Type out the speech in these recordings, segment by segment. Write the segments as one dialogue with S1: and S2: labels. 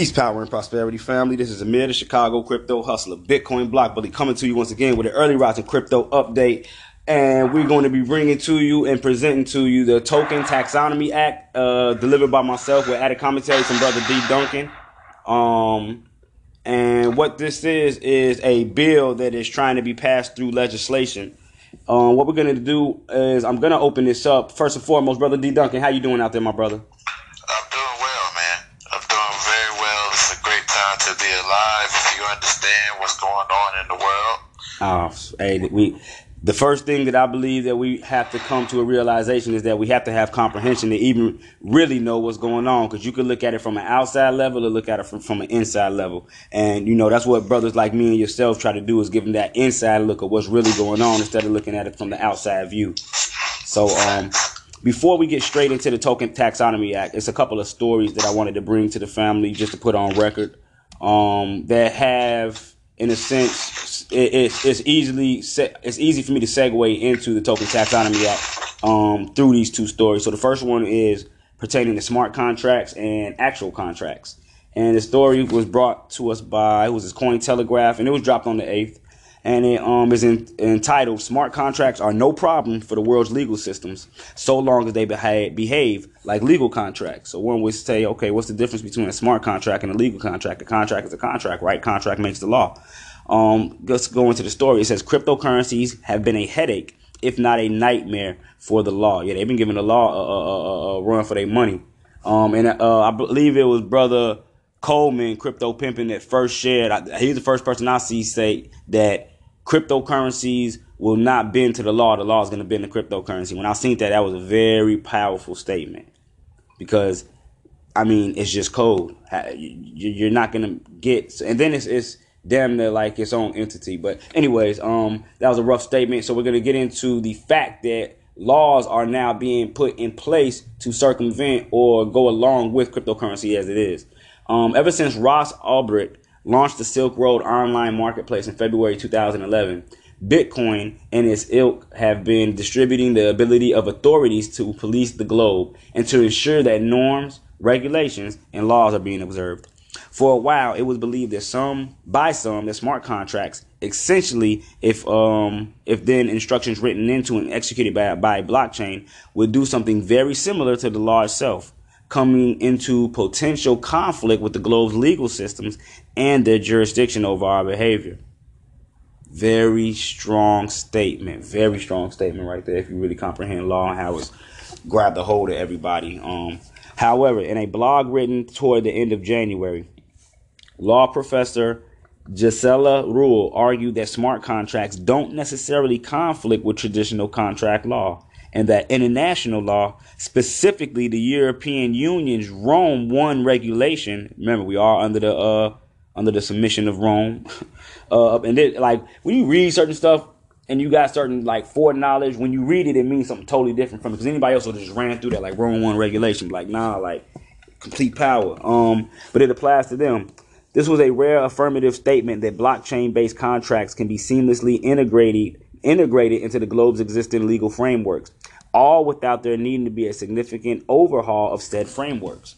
S1: Peace, power, and prosperity, family. This is Amir, the Chicago crypto hustler, Bitcoin block bully, coming to you once again with an early rising crypto update. And we're going to be bringing to you and presenting to you the Token Taxonomy Act, uh, delivered by myself with added commentary from Brother D. Duncan. Um, and what this is is a bill that is trying to be passed through legislation. Um, what we're going to do is I'm going to open this up first and foremost, Brother D. Duncan. How you doing out there, my brother?
S2: On in the world. Oh,
S1: hey, we. The first thing that I believe that we have to come to a realization is that we have to have comprehension to even really know what's going on. Because you can look at it from an outside level or look at it from, from an inside level. And, you know, that's what brothers like me and yourself try to do is give them that inside look of what's really going on instead of looking at it from the outside view. So, um, before we get straight into the Token Taxonomy Act, it's a couple of stories that I wanted to bring to the family just to put on record um, that have, in a sense, it, it's, it's easily it's easy for me to segue into the Token Taxonomy Act um, through these two stories. So the first one is pertaining to smart contracts and actual contracts. And the story was brought to us by it was this Cointelegraph, and it was dropped on the eighth and it um, is in, entitled "Smart Contracts Are No Problem for the World's Legal Systems, so long as they behave, like legal contracts." So one would say, "Okay, what's the difference between a smart contract and a legal contract? A contract is a contract, right? Contract makes the law." Um, let's go into the story. It says cryptocurrencies have been a headache, if not a nightmare, for the law. Yeah, they've been giving the law a, a, a, a run for their money. Um, and uh, I believe it was brother Coleman, crypto pimping, that first shared. he's the first person I see say that cryptocurrencies will not bend to the law. The law is going to bend to cryptocurrency. When I seen that, that was a very powerful statement because, I mean, it's just code. You're not going to get, and then it's, it's damn near like its own entity. But anyways, um, that was a rough statement. So we're going to get into the fact that laws are now being put in place to circumvent or go along with cryptocurrency as it is. Um, ever since Ross Ulbricht launched the Silk Road online marketplace in February 2011. Bitcoin and its ilk have been distributing the ability of authorities to police the globe and to ensure that norms, regulations, and laws are being observed. For a while, it was believed that some, by some, that smart contracts, essentially, if um, if then instructions written into and executed by by blockchain, would do something very similar to the law itself coming into potential conflict with the globe's legal systems and their jurisdiction over our behavior. Very strong statement. Very strong statement right there if you really comprehend law and how it's grabbed a hold of everybody. Um, however, in a blog written toward the end of January, law professor Giesela Rühl argued that smart contracts don't necessarily conflict with traditional contract law and that international law, specifically the European Union's Rome One regulation, remember we are under the uh under the submission of Rome, uh, and then like when you read certain stuff and you got certain like foreknowledge, when you read it, it means something totally different from. Because anybody else will just ran through that like Rome One regulation, like nah, like complete power. Um, but it applies to them. This was a rare affirmative statement that blockchain-based contracts can be seamlessly integrated integrated into the globe's existing legal frameworks, all without there needing to be a significant overhaul of said frameworks.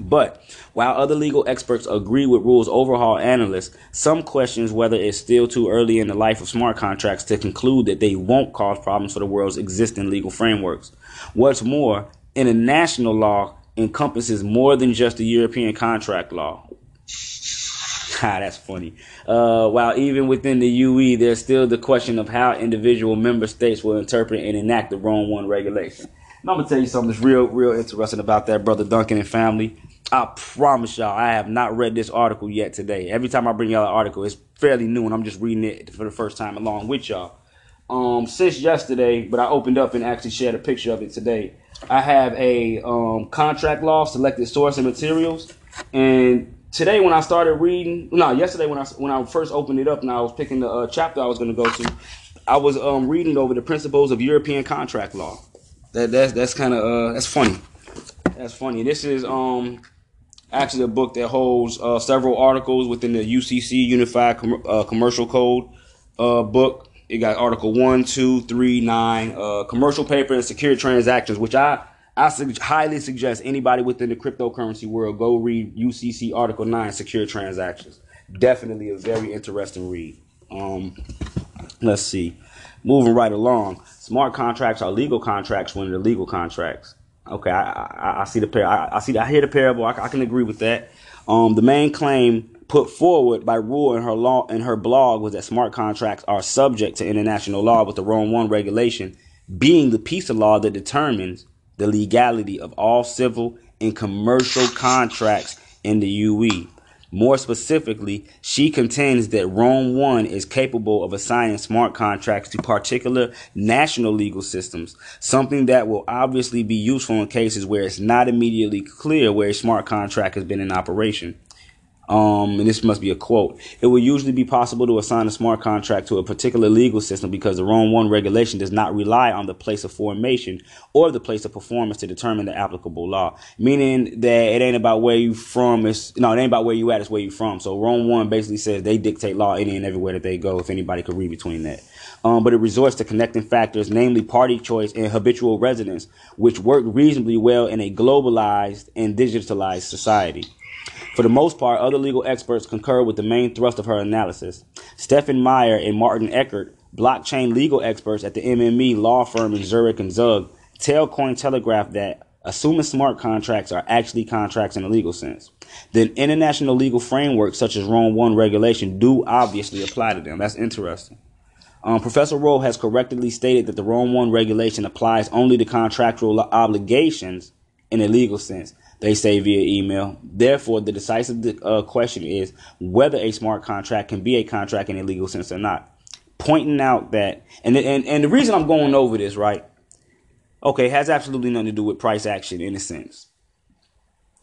S1: But while other legal experts agree with rules overhaul analysts, some questions whether it's still too early in the life of smart contracts to conclude that they won't cause problems for the world's existing legal frameworks. What's more, international law encompasses more than just the European contract law. That's funny. Uh, while even within the UE, there's still the question of how individual member states will interpret and enact the Rome One regulation. And I'm gonna tell you something that's real, real interesting about that, brother Duncan and family. I promise y'all, I have not read this article yet today. Every time I bring y'all an article, it's fairly new, and I'm just reading it for the first time along with y'all. Um, since yesterday, but I opened up and actually shared a picture of it today. I have a um, contract law, selected source and materials, and today when I started reading, no, yesterday when I when I first opened it up and I was picking the uh, chapter I was going to go to, I was um, reading over the principles of European contract law. That that's that's kind of uh, that's funny. That's funny. This is um actually a book that holds uh, several articles within the UCC Unified Com- uh, Commercial Code uh, book. It got Article one, two, three, nine, uh, commercial paper and secure transactions, which I I su- highly suggest anybody within the cryptocurrency world go read UCC Article 9 Secure Transactions. Definitely a very interesting read. Um, let's see. Moving right along. Smart contracts are legal contracts when they're legal contracts. Okay, I, I, I see the par- I, I, see. I hear the parable. I, I can agree with that. Um, the main claim put forward by Rühl in her law in her blog was that smart contracts are subject to international law, with the Rome One regulation being the piece of law that determines the legality of all civil and commercial contracts in the UE. More specifically, she contends that Rome 1 is capable of assigning smart contracts to particular national legal systems, something that will obviously be useful in cases where it's not immediately clear where a smart contract has been in operation um, and this must be a quote, it will usually be possible to assign a smart contract to a particular legal system because the Rome 1 regulation does not rely on the place of formation or the place of performance to determine the applicable law. Meaning that it ain't about where you from, it's, no, it ain't about where you at, it's where you from. So Rome 1 basically says they dictate law any and everywhere that they go, if anybody could read between that. Um, but it resorts to connecting factors, namely party choice and habitual residence, which work reasonably well in a globalized and digitalized society. For the most part, other legal experts concur with the main thrust of her analysis. Stefan Meyer and Martin Eckert, blockchain legal experts at the MME law firm in Zurich and Zug, tell Cointelegraph that assuming smart contracts are actually contracts in a legal sense, then international legal frameworks such as Rome 1 regulation do obviously apply to them. That's interesting. Um, Professor Rowe has correctly stated that the Rome 1 regulation applies only to contractual obligations in a legal sense they say via email. Therefore, the decisive uh, question is whether a smart contract can be a contract in a legal sense or not. Pointing out that, and and and the reason I'm going over this, right? Okay, has absolutely nothing to do with price action in a sense.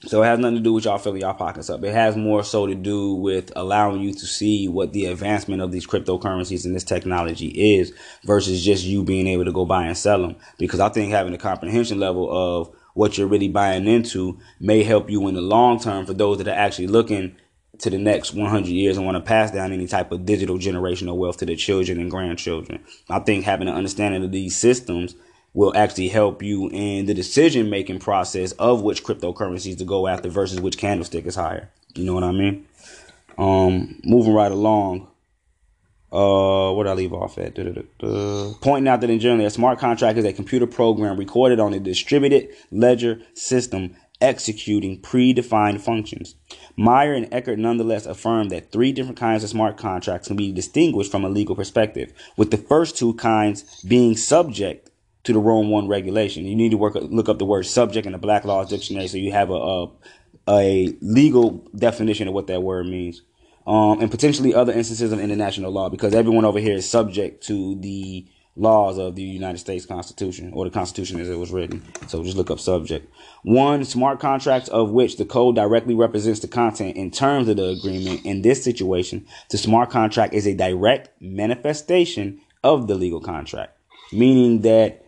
S1: So it has nothing to do with y'all filling y'all pockets up. It has more so to do with allowing you to see what the advancement of these cryptocurrencies and this technology is versus just you being able to go buy and sell them. Because I think having a comprehension level of what you're really buying into may help you in the long term for those that are actually looking to the next 100 years and want to pass down any type of digital generational wealth to their children and grandchildren. I think having an understanding of these systems will actually help you in the decision making process of which cryptocurrencies to go after versus which candlestick is higher. You know what I mean? Um, moving right along. Uh, where did I leave off at? Pointing out that in general, a smart contract is a computer program recorded on a distributed ledger system executing predefined functions. Meyer and Eckert nonetheless affirm that three different kinds of smart contracts can be distinguished from a legal perspective, with the first two kinds being subject to the Rome 1 regulation. You need to work look up the word subject in the Black Laws Dictionary so you have a, a, a legal definition of what that word means um, and potentially other instances of international law because everyone over here is subject to the laws of the United States Constitution or the Constitution as it was written. So just look up subject. One, smart contracts of which the code directly represents the content in terms of the agreement. In this situation, the smart contract is a direct manifestation of the legal contract, meaning that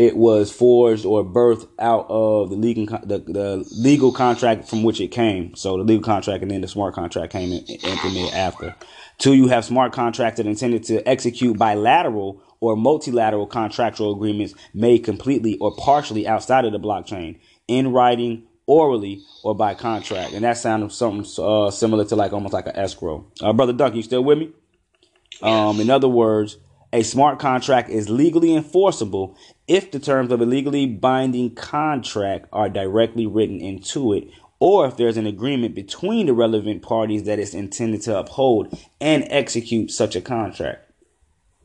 S1: it was forged or birthed out of the legal the, the legal contract from which it came. So the legal contract and then the smart contract came in, implemented after. Two, you have smart contracts that intended to execute bilateral or multilateral contractual agreements made completely or partially outside of the blockchain in writing, orally, or by contract. And that sounded something uh, similar to like almost like an escrow. Uh, Brother Duncan, you still with me? Um, in other words, a smart contract is legally enforceable if the terms of a legally binding contract are directly written into it, or if there's an agreement between the relevant parties that is intended to uphold and execute such a contract.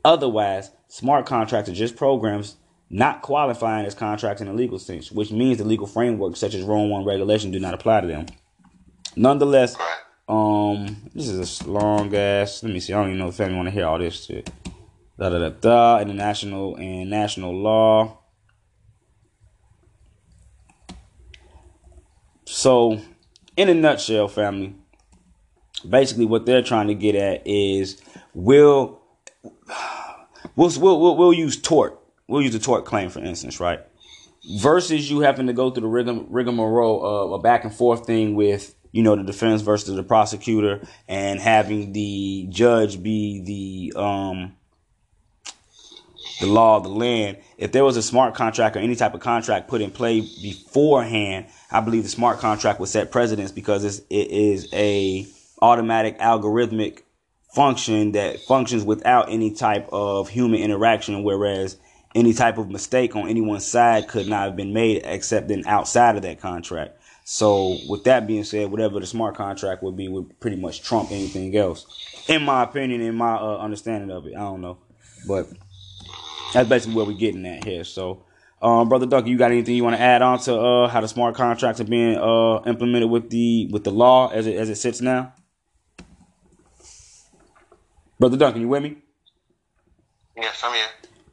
S1: Otherwise, smart contracts are just programs not qualifying as contracts in a legal sense, which means the legal framework such as Rome 1 regulation do not apply to them. Nonetheless, um, this is a long ass. Let me see. I don't even know if anyone want to hear all this shit da da da da international and national law. So, in a nutshell, family, basically what they're trying to get at is will we'll we'll we'll, use tort. We'll use the tort claim for instance, right? Versus you having to go through the rigor, rigmarole of a back and forth thing with you know the defense versus the prosecutor and having the judge be the um the law of the land. If there was a smart contract or any type of contract put in play beforehand, I believe the smart contract would set precedence because it's, it is a automatic algorithmic function that functions without any type of human interaction, whereas any type of mistake on anyone's side could not have been made except then outside of that contract. So with that being said, whatever the smart contract would be would pretty much trump anything else, in my opinion, in my uh, understanding of it. I don't know, but that's basically where we're getting at here. So, um, brother Ducky, you got anything you want to add on to uh, how the smart contracts are being uh, implemented with the with the law as it as it sits now? Brother Duncan, you with me?
S2: Yes, I'm here.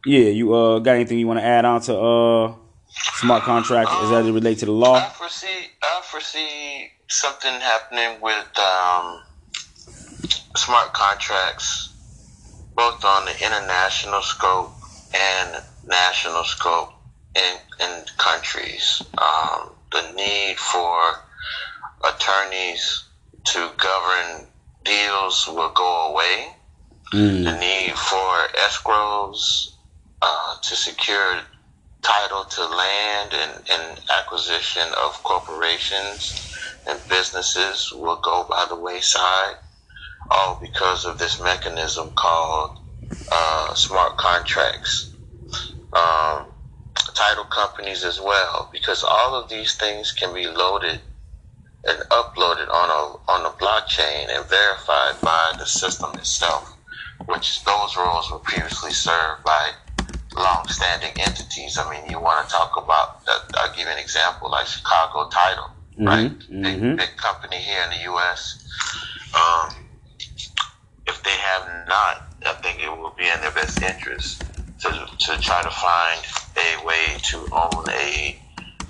S1: Yeah, you uh got anything you want to add on to uh smart contracts um, as it relates to the law?
S2: I foresee I foresee something happening with um, smart contracts, both on the international scope and national scope in in countries. Um, the need for attorneys to govern deals will go away Mm. The need for escrows uh, to secure title to land and, and acquisition of corporations and businesses will go by the wayside, all because of this mechanism called uh, smart contracts. Um, title companies as well, because all of these things can be loaded and uploaded on a on a blockchain and verified by the system itself which those roles were previously served by long-standing entities. I mean, you want to talk about, I'll give you an example, like Chicago Title, mm-hmm, right? Mm-hmm. Big, big company here in the U.S. Um, if they have not, I think it will be in their best interest to, to try to find a way to own a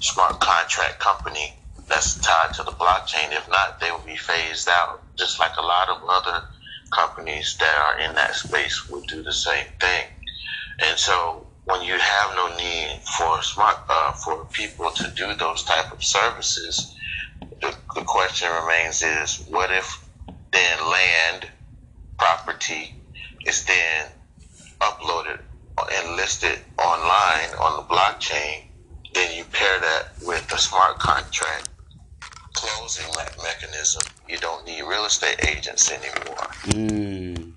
S2: smart contract company that's tied to the blockchain. If not, they will be phased out, just like a lot of other companies that are in that space would do the same thing. And so when you have no need for smart uh, for people to do those type of services, the, the question remains is what if then land property is then uploaded and listed online on the blockchain, then you pair that with a smart contract closing mechanism, you don't need real estate agents anymore. Mm.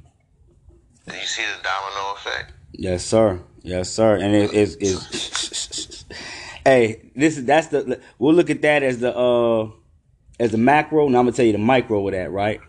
S2: Do you see the domino effect?
S1: Yes, sir. Yes, sir. And it is is. hey, this is that's the. We'll look at that as the uh as the macro. Now I'm gonna tell you the micro of that, right?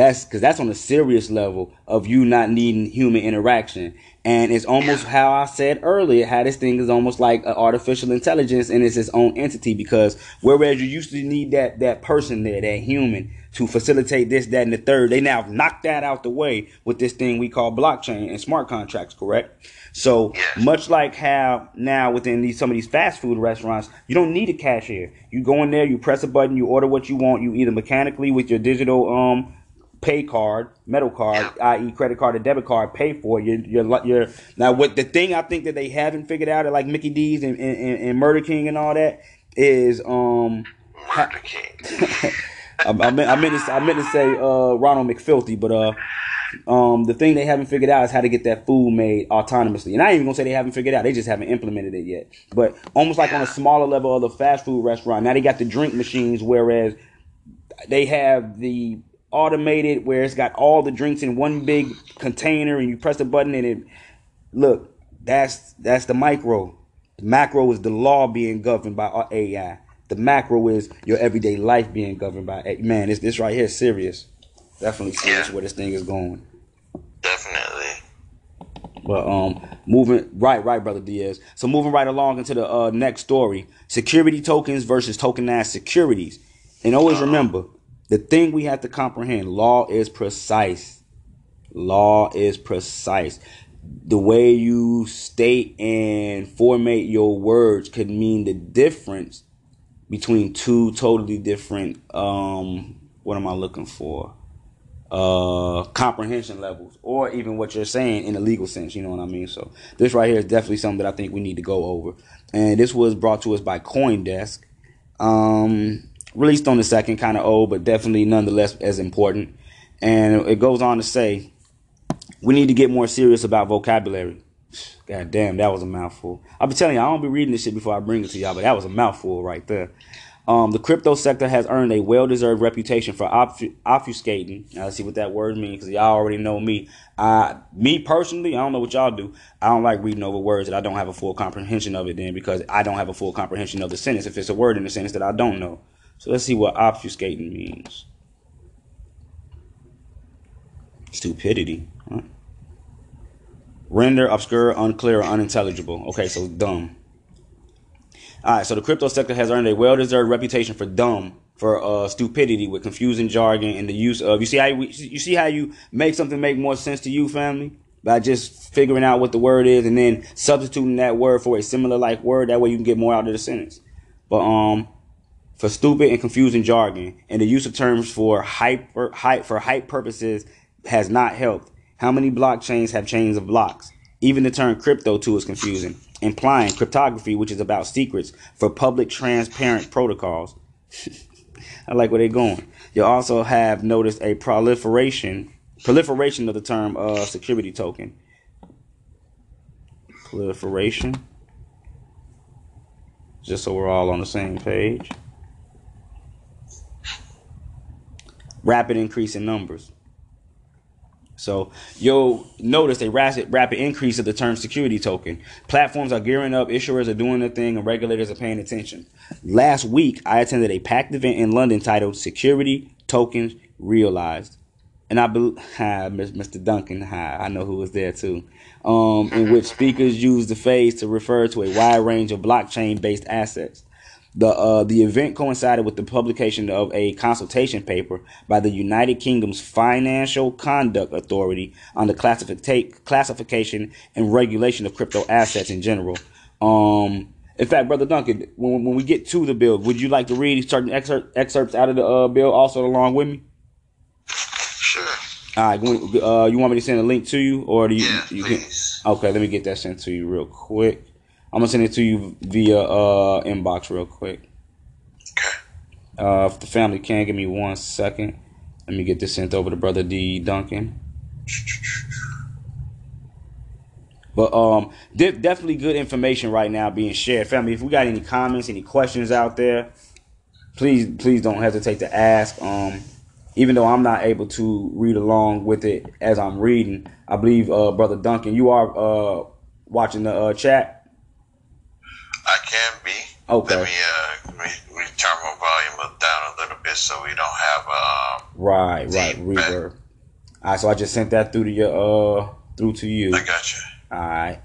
S1: That's because that's on a serious level of you not needing human interaction. And it's almost how I said earlier, how this thing is almost like an artificial intelligence and it's its own entity because whereas you used to need that, that person there, that human to facilitate this, that, and the third, they now knocked that out the way with this thing we call blockchain and smart contracts, correct? So much like how now within these some of these fast food restaurants, you don't need a cashier. You go in there, you press a button, you order what you want, you either mechanically with your digital um pay card, metal card, i.e., credit card or debit card, pay for it. You're, you're, you're now what the thing I think that they haven't figured out at like Mickey D's and, and, and Murder King and all that is um.
S2: Murder King.
S1: I, I, meant, I meant to I meant to say uh, Ronald McFilthy, but uh, um, the thing they haven't figured out is how to get that food made autonomously. And I ain't even gonna say they haven't figured out; they just haven't implemented it yet. But almost like on a smaller level of the fast food restaurant, now they got the drink machines, whereas they have the automated where it's got all the drinks in one big container and you press the button and it look that's that's the micro. The macro is the law being governed by ai the macro is your everyday life being governed by man this this right here is serious. Definitely serious yeah. where this thing is going.
S2: Definitely.
S1: But um moving right right brother diaz. So moving right along into the uh, next story. Security tokens versus tokenized securities. And always uh-huh. remember the thing we have to comprehend law is precise. Law is precise. The way you state and formate your words could mean the difference between two totally different um what am I looking for? Uh comprehension levels or even what you're saying in a legal sense, you know what I mean? So this right here is definitely something that I think we need to go over. And this was brought to us by Coindesk. Um released on the second, kind of old, but definitely nonetheless as important. And it goes on to say, we need to get more serious about vocabulary. God damn, that was a mouthful. I'll be telling you, I don't be reading this shit before I bring it to y'all, but that was a mouthful right there. Um, the crypto sector has earned a well-deserved reputation for obfuscating. Now let's see what that word means, because y'all already know me. Uh, me personally, I don't know what y'all do. I don't like reading over words that I don't have a full comprehension of it. Then, because I don't have a full comprehension of the sentence if it's a word in the sentence that I don't know. So let's see what obfuscating means. Stupidity. Huh? Render obscure, unclear, unintelligible. Okay, so dumb. All right, so the crypto sector has earned a well-deserved reputation for dumb, for uh, stupidity with confusing jargon and the use of. You see how you, you see how you make something make more sense to you, family, by just figuring out what the word is and then substituting that word for a similar like word. That way you can get more out of the sentence. But um, for stupid and confusing jargon and the use of terms for hype for hype purposes has not helped. How many blockchains have chains of blocks? Even the term crypto too is confusing, implying cryptography, which is about secrets for public transparent protocols. I like where they're going. You'll also have noticed a proliferation proliferation of the term uh, security token. Proliferation. Just so we're all on the same page. Rapid increase in numbers. So you'll notice a rapid, rapid increase of the term security token. Platforms are gearing up, issuers are doing their thing, and regulators are paying attention. Last week, I attended a packed event in London titled Security Tokens Realized. And I believe, Mr. Duncan, hi, I know who was there too. Um, in which speakers used the phrase to refer to a wide range of blockchain based assets. The uh, the event coincided with the publication of a consultation paper by the United Kingdom's Financial Conduct Authority on the classifica- classification and regulation of crypto assets in general. Um, in fact, brother Duncan, when, when we get to the bill, would you like to read certain excerpt, excerpts out of the uh, bill also along with me?
S2: Sure.
S1: All right, uh, you want me to send a link to you, or do you?
S2: Yeah,
S1: you
S2: please.
S1: Can, okay, let me get that sent to you real quick. I'm gonna send it to you via uh, inbox real quick.
S2: Okay.
S1: Uh, if the family can give me one second, let me get this sent over to brother D Duncan. But um, de- definitely good information right now being shared, family. If we got any comments, any questions out there, please please don't hesitate to ask. Um, even though I'm not able to read along with it as I'm reading, I believe uh, brother Duncan, you are uh watching the uh, chat.
S2: I can be.
S1: Okay.
S2: Let me uh re- re- turn my volume down a little bit so we don't have um.
S1: Right, right, reverb. All right, so I just sent that through to your uh through to you.
S2: I got you.
S1: All right.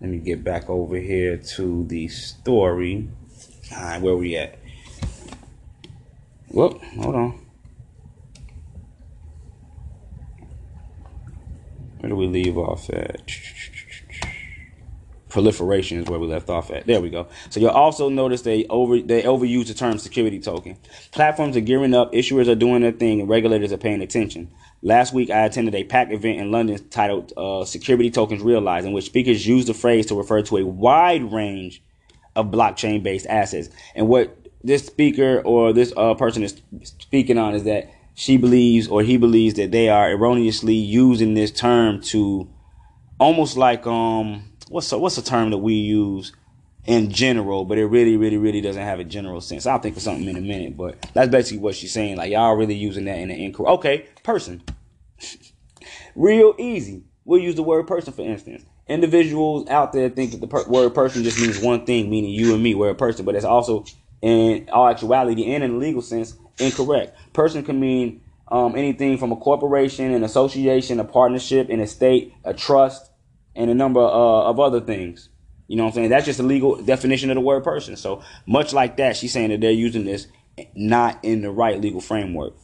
S1: Let me get back over here to the story. All right, where we at? Whoop, hold on. Where do we leave off at? Proliferation is where we left off at. There we go. So you'll also notice they over they overuse the term security token. Platforms are gearing up, issuers are doing their thing, and regulators are paying attention. Last week, I attended a PAC event in London titled uh, "Security Tokens Realized," in which speakers used the phrase to refer to a wide range of blockchain-based assets. And what this speaker or this uh, person is speaking on is that she believes or he believes that they are erroneously using this term to almost like um what's a, what's a term that we use in general, but it really, really, really doesn't have a general sense. I'll think of something in a minute, but that's basically what she's saying. Like y'all really using that in an incorrect. Okay, person. Real easy. We'll use the word person for instance. Individuals out there think that the per- word person just means one thing, meaning you and me, We're a person, but it's also in all actuality and in a legal sense incorrect. Person can mean um, anything from a corporation, an association, a partnership, an estate, a trust, and a number uh, of other things. You know what I'm saying? That's just a legal definition of the word person. So much like that, she's saying that they're using this not in the right legal framework.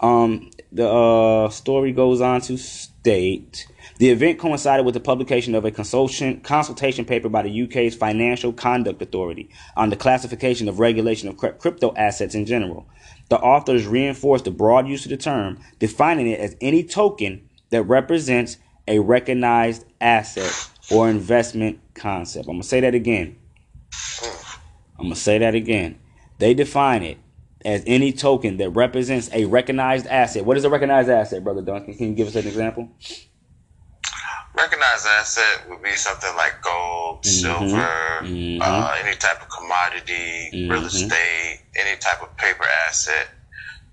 S1: Um, the uh, story goes on to state the event coincided with the publication of a consultation, consultation paper by the UK's Financial Conduct Authority on the classification of regulation of crypto assets in general. The authors reinforced the broad use of the term, defining it as any token that represents a recognized asset or investment concept. I'm going to say that again. I'm going to say that again. They define it as any token that represents a recognized asset. What is a recognized asset, Brother Duncan? Can you give us an example?
S2: recognized asset would be something like gold, mm-hmm. silver, mm-hmm. Uh, any type of commodity, mm-hmm. real estate, any type of paper asset.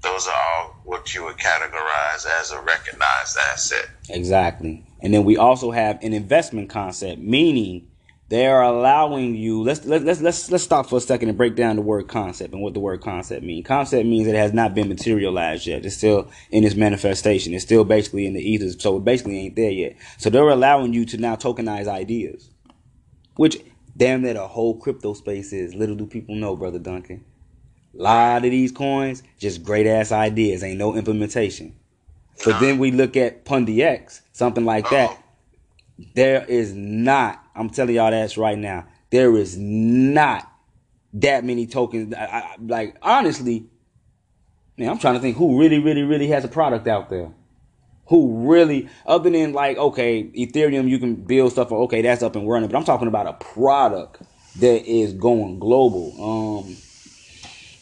S2: Those are all what you would categorize as a recognized asset.
S1: Exactly. And then we also have an investment concept, meaning they are allowing you let's let, let's let's let's stop for a second and break down the word concept and what the word concept means concept means it has not been materialized yet. It's still in its manifestation. It's still basically in the ethers so it basically ain't there yet. So they're allowing you to now tokenize ideas which damn that a whole crypto space is. Little do people know brother duncan. A lot of these coins just great ass ideas. Ain't no implementation but then we look at pundi x something like that there is not I'm telling y'all that's right now. There is not that many tokens. I, I, like honestly, man, I'm trying to think who really, really, really has a product out there. Who really, other than like, okay, Ethereum, you can build stuff. For, okay, that's up and running. But I'm talking about a product that is going global. Um,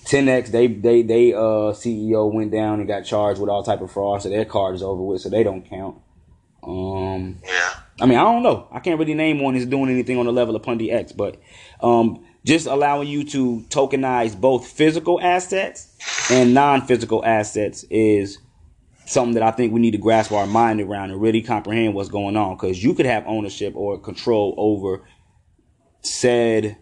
S1: 10x, they they they uh CEO went down and got charged with all type of fraud, so their card is over with, so they don't count. Um,
S2: yeah.
S1: I mean, I don't know. I can't really name one that's doing anything on the level of Pundi X, but um, just allowing you to tokenize both physical assets and non-physical assets is something that I think we need to grasp our mind around and really comprehend what's going on. Because you could have ownership or control over said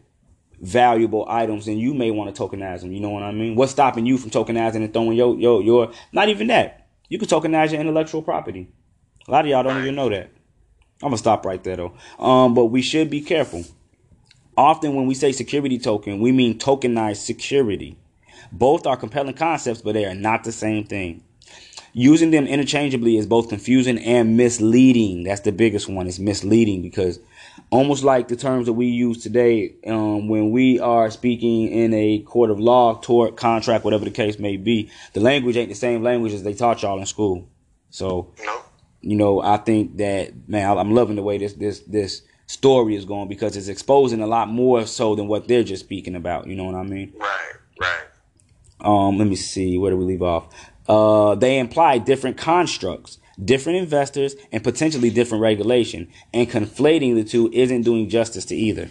S1: valuable items, and you may want to tokenize them. You know what I mean? What's stopping you from tokenizing and throwing your your your? Not even that. You can tokenize your intellectual property. A lot of y'all don't even know that. I'm gonna stop right there though. Um, but we should be careful. Often when we say security token, we mean tokenized security. Both are compelling concepts, but they are not the same thing. Using them interchangeably is both confusing and misleading. That's the biggest one. It's misleading because almost like the terms that we use today um, when we are speaking in a court of law, tort, contract, whatever the case may be, the language ain't the same language as they taught y'all in school. So
S2: no
S1: you know, I think that man, I'm loving the way this this this story is going because it's exposing a lot more so than what they're just speaking about. You know what I mean?
S2: Right, right.
S1: Um, let me see. Where do we leave off? Uh, they imply different constructs, different investors, and potentially different regulation. And conflating the two isn't doing justice to either.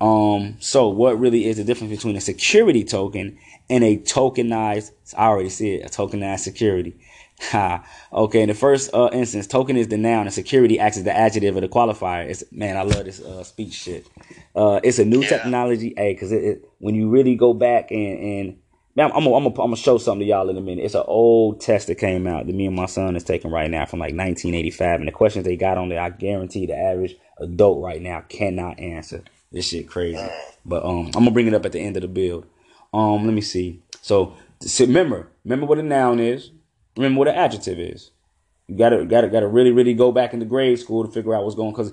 S1: Um, so what really is the difference between a security token and a tokenized? I already see it, a tokenized security. Ha. Okay, in the first uh, instance, token is the noun and security acts as the adjective or the qualifier. It's man, I love this uh, speech shit. Uh, it's a new yeah. technology, hey, because it, it, when you really go back and and man, I'm gonna I'm gonna I'm gonna show something to y'all in a minute. It's an old test that came out that me and my son is taking right now from like 1985, and the questions they got on there, I guarantee the average adult right now cannot answer. This shit crazy. But um, I'm gonna bring it up at the end of the build. Um, let me see. So, so remember, remember what a noun is remember what an adjective is. You gotta gotta gotta really really go back into grade school to figure out what's going. Because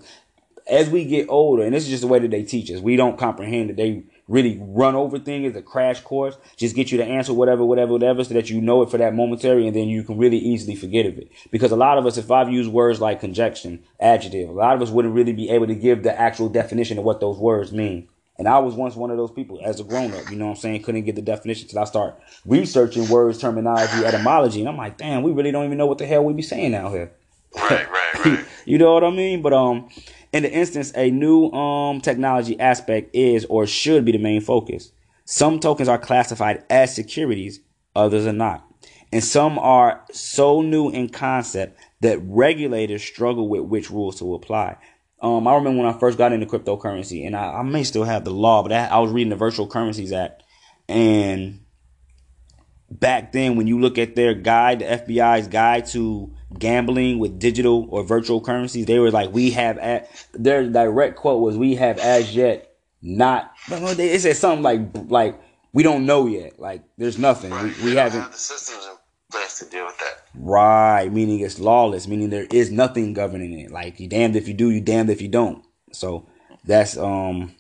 S1: as we get older, and this is just the way that they teach us, we don't comprehend that they really run over thing. as a crash course. Just get you to answer whatever, whatever, whatever, so that you know it for that momentary, and then you can really easily forget of it. Because a lot of us, if I've used words like conjunction, adjective, a lot of us wouldn't really be able to give the actual definition of what those words mean. And I was once one of those people as a grown up, you know what I'm saying? Couldn't get the definition until I start researching words, terminology, etymology. And I'm like, damn, we really don't even know what the hell we be saying out here.
S2: Right, right, right.
S1: you know what I mean? But um in the instance, a new um technology aspect is or should be the main focus. Some tokens are classified as securities, others are not. And some are so new in concept that regulators struggle with which rules to apply. Um, I remember when I first got into cryptocurrency, and I, I may still have the law, but I, I was reading the Virtual Currencies Act, and back then, when you look at their guide, the FBI's guide to gambling with digital or virtual currencies, they were like, "We have at their direct quote was, "We have as yet not." It said something like like we don't know yet. Like there's nothing.
S2: Right.
S1: We, we haven't.
S2: Have the systems in place to deal with that.
S1: Right, meaning it's lawless, meaning there is nothing governing it. Like you damned if you do, you damned if you don't. So that's um,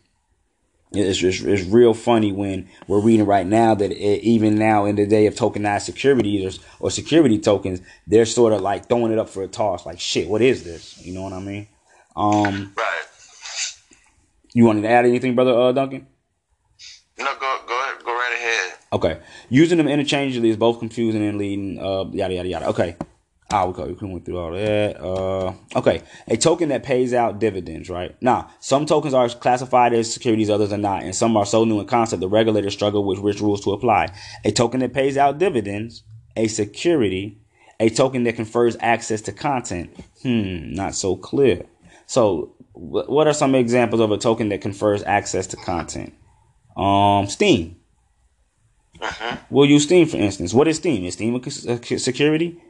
S1: it's it's, it's real funny when we're reading right now that it, even now in the day of tokenized securities or, or security tokens, they're sort of like throwing it up for a toss. Like shit, what is this? You know what I mean? Um,
S2: right.
S1: You wanted to add anything, brother uh, Duncan?
S2: No, go go ahead, go right ahead.
S1: Okay. Using them interchangeably is both confusing and leading, uh, yada, yada, yada. Okay. Ah, we, we went through all that. Uh, okay, a token that pays out dividends, right? Now, some tokens are classified as securities, others are not, and some are so new in concept the regulators struggle with which rules to apply. A token that pays out dividends, a security, a token that confers access to content. Hmm, not so clear. So, what are some examples of a token that confers access to content? Um, Steam. Uh-huh. We'll use Steam for instance. What is Steam? Is Steam a security?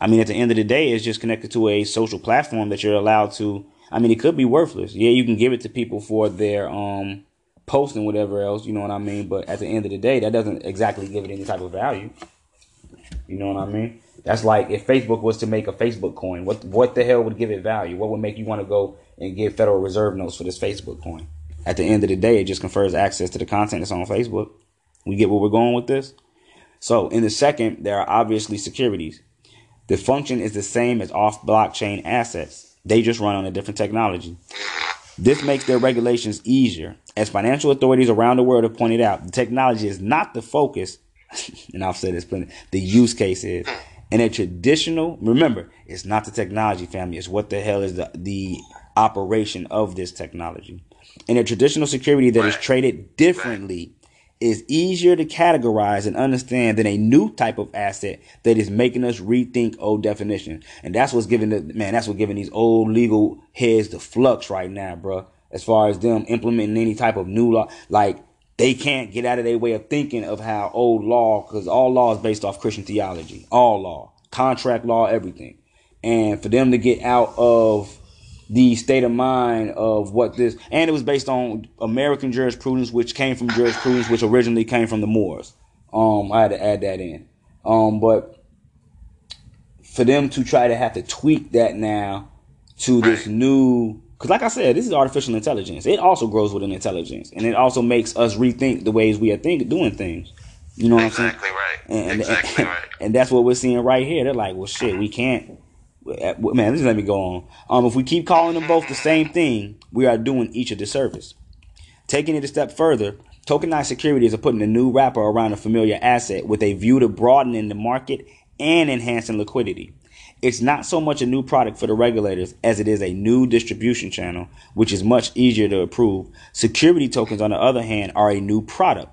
S1: I mean, at the end of the day, it's just connected to a social platform that you're allowed to. I mean, it could be worthless. Yeah, you can give it to people for their um post and whatever else. You know what I mean? But at the end of the day, that doesn't exactly give it any type of value. You know what I mean? That's like if Facebook was to make a Facebook coin, what what the hell would give it value? What would make you want to go and get Federal Reserve notes for this Facebook coin? At the end of the day, it just confers access to the content that's on Facebook. We get where we're going with this. So in the second, there are obviously securities. The function is the same as off blockchain assets. They just run on a different technology. This makes their regulations easier. As financial authorities around the world have pointed out, the technology is not the focus, and I've said this plenty, the use case is. In a traditional, remember, it's not the technology family, it's what the hell is the, the operation of this technology. In a traditional security that is traded differently is easier to categorize and understand than a new type of asset that is making us rethink old definitions. And that's what's giving the man, that's what giving these old legal heads the flux right now, bro. As far as them implementing any type of new law, like they can't get out of their way of thinking of how old law, because all law is based off Christian theology, all law, contract law, everything. And for them to get out of the state of mind of what this, and it was based on American jurisprudence, which came from jurisprudence, which originally came from the Moors. Um, I had to add that in. Um, but for them to try to have to tweak that now to this new, because like I said, this is artificial intelligence. It also grows with an intelligence, and it also makes us rethink the ways we are think doing things. You know what
S2: exactly
S1: I'm
S2: saying? Right. And, exactly
S1: and, right. And that's what we're seeing right here. They're like, well, shit, we can't man, just let me go on. Um, if we keep calling them both the same thing, we are doing each a disservice. Taking it a step further, tokenized securities are putting a new wrapper around a familiar asset with a view to broadening the market and enhancing liquidity. It's not so much a new product for the regulators as it is a new distribution channel, which is much easier to approve. Security tokens, on the other hand, are a new product.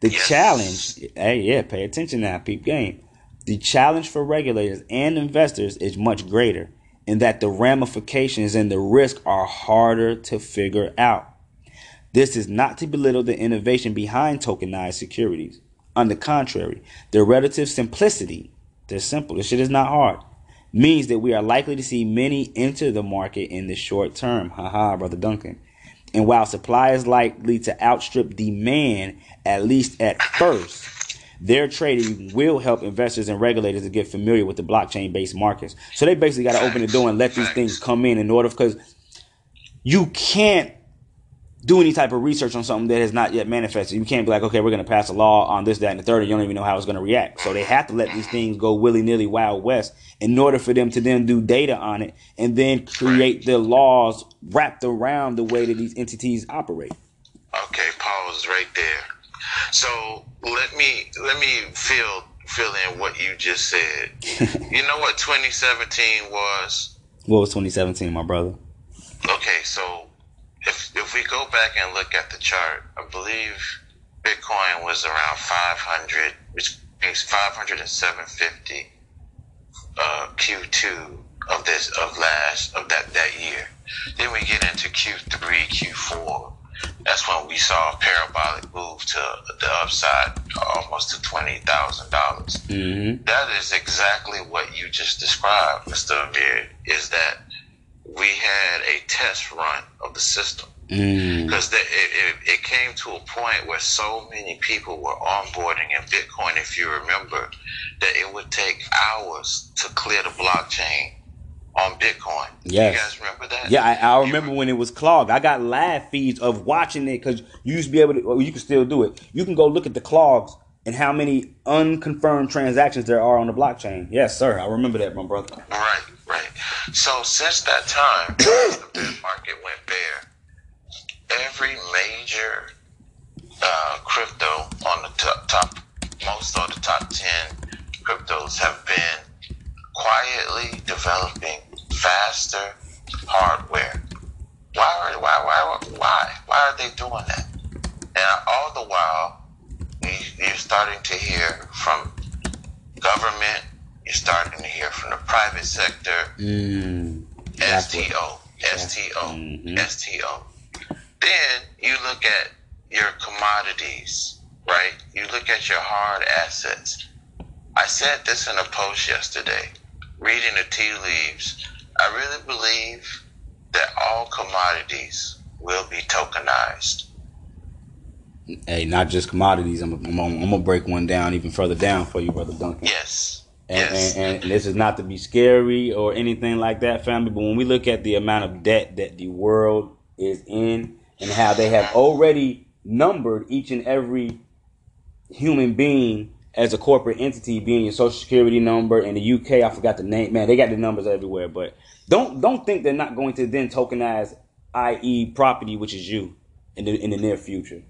S1: The yes. challenge, hey, yeah, pay attention now, peep game. The challenge for regulators and investors is much greater in that the ramifications and the risk are harder to figure out. This is not to belittle the innovation behind tokenized securities. On the contrary, their relative simplicity, they're simple, this shit is not hard, means that we are likely to see many enter the market in the short term. Haha, Brother Duncan. And while supply is likely to outstrip demand, at least at first, their trading will help investors and regulators to get familiar with the blockchain based markets. So they basically got to open the door and let these things come in in order because you can't do any type of research on something that has not yet manifested. You can't be like, okay, we're going to pass a law on this, that, and the third. And you don't even know how it's going to react. So they have to let these things go willy nilly, wild west, in order for them to then do data on it and then create the laws wrapped around the way that these entities operate.
S2: Okay, pause right there. So let me let me fill fill in what you just said. you know what 2017 was?
S1: What was 2017, my brother?
S2: Okay, so if if we go back and look at the chart, I believe Bitcoin was around 500, which means 500 and 750 uh, Q2 of this of last of that that year. Then we get into Q3, Q4 that's when we saw a parabolic move to the upside, almost to twenty thousand dollars. Mm-hmm. That is exactly what you just described, Mister Amir. Is that we had a test run of the system because mm. it, it, it, came to a point where so many people were onboarding in Bitcoin. If you remember, that it would take hours to clear the blockchain on Bitcoin. Yes. You guys remember that?
S1: Yeah, I, I remember when it was clogged. I got live feeds of watching it because you used to be able to, well, you can still do it. You can go look at the clogs and how many unconfirmed transactions there are on the blockchain. Yes, sir. I remember that, my brother.
S2: Right, right. So since that time, the bear market went bare. Every major uh, crypto on the top, top, most of the top ten cryptos have been quietly developing faster hardware. Why are why why why why are they doing that? And all the while, you're starting to hear from government. You're starting to hear from the private sector.
S1: Mm,
S2: STO, STO, mm-hmm. STO. Then you look at your commodities, right? You look at your hard assets. I said this in a post yesterday, reading the tea leaves. I really believe that all commodities will be tokenized.
S1: Hey, not just commodities. I'm, I'm, I'm gonna break one down even further down for you, brother Duncan.
S2: Yes.
S1: And,
S2: yes.
S1: and, and, this is not to be scary or anything like that, family. But when we look at the amount of debt that the world is in, and how they have already numbered each and every human being as a corporate entity, being your social security number in the UK, I forgot the name. Man, they got the numbers everywhere. But don't don't think they're not going to then tokenize, i.e., property, which is you, in the in the near future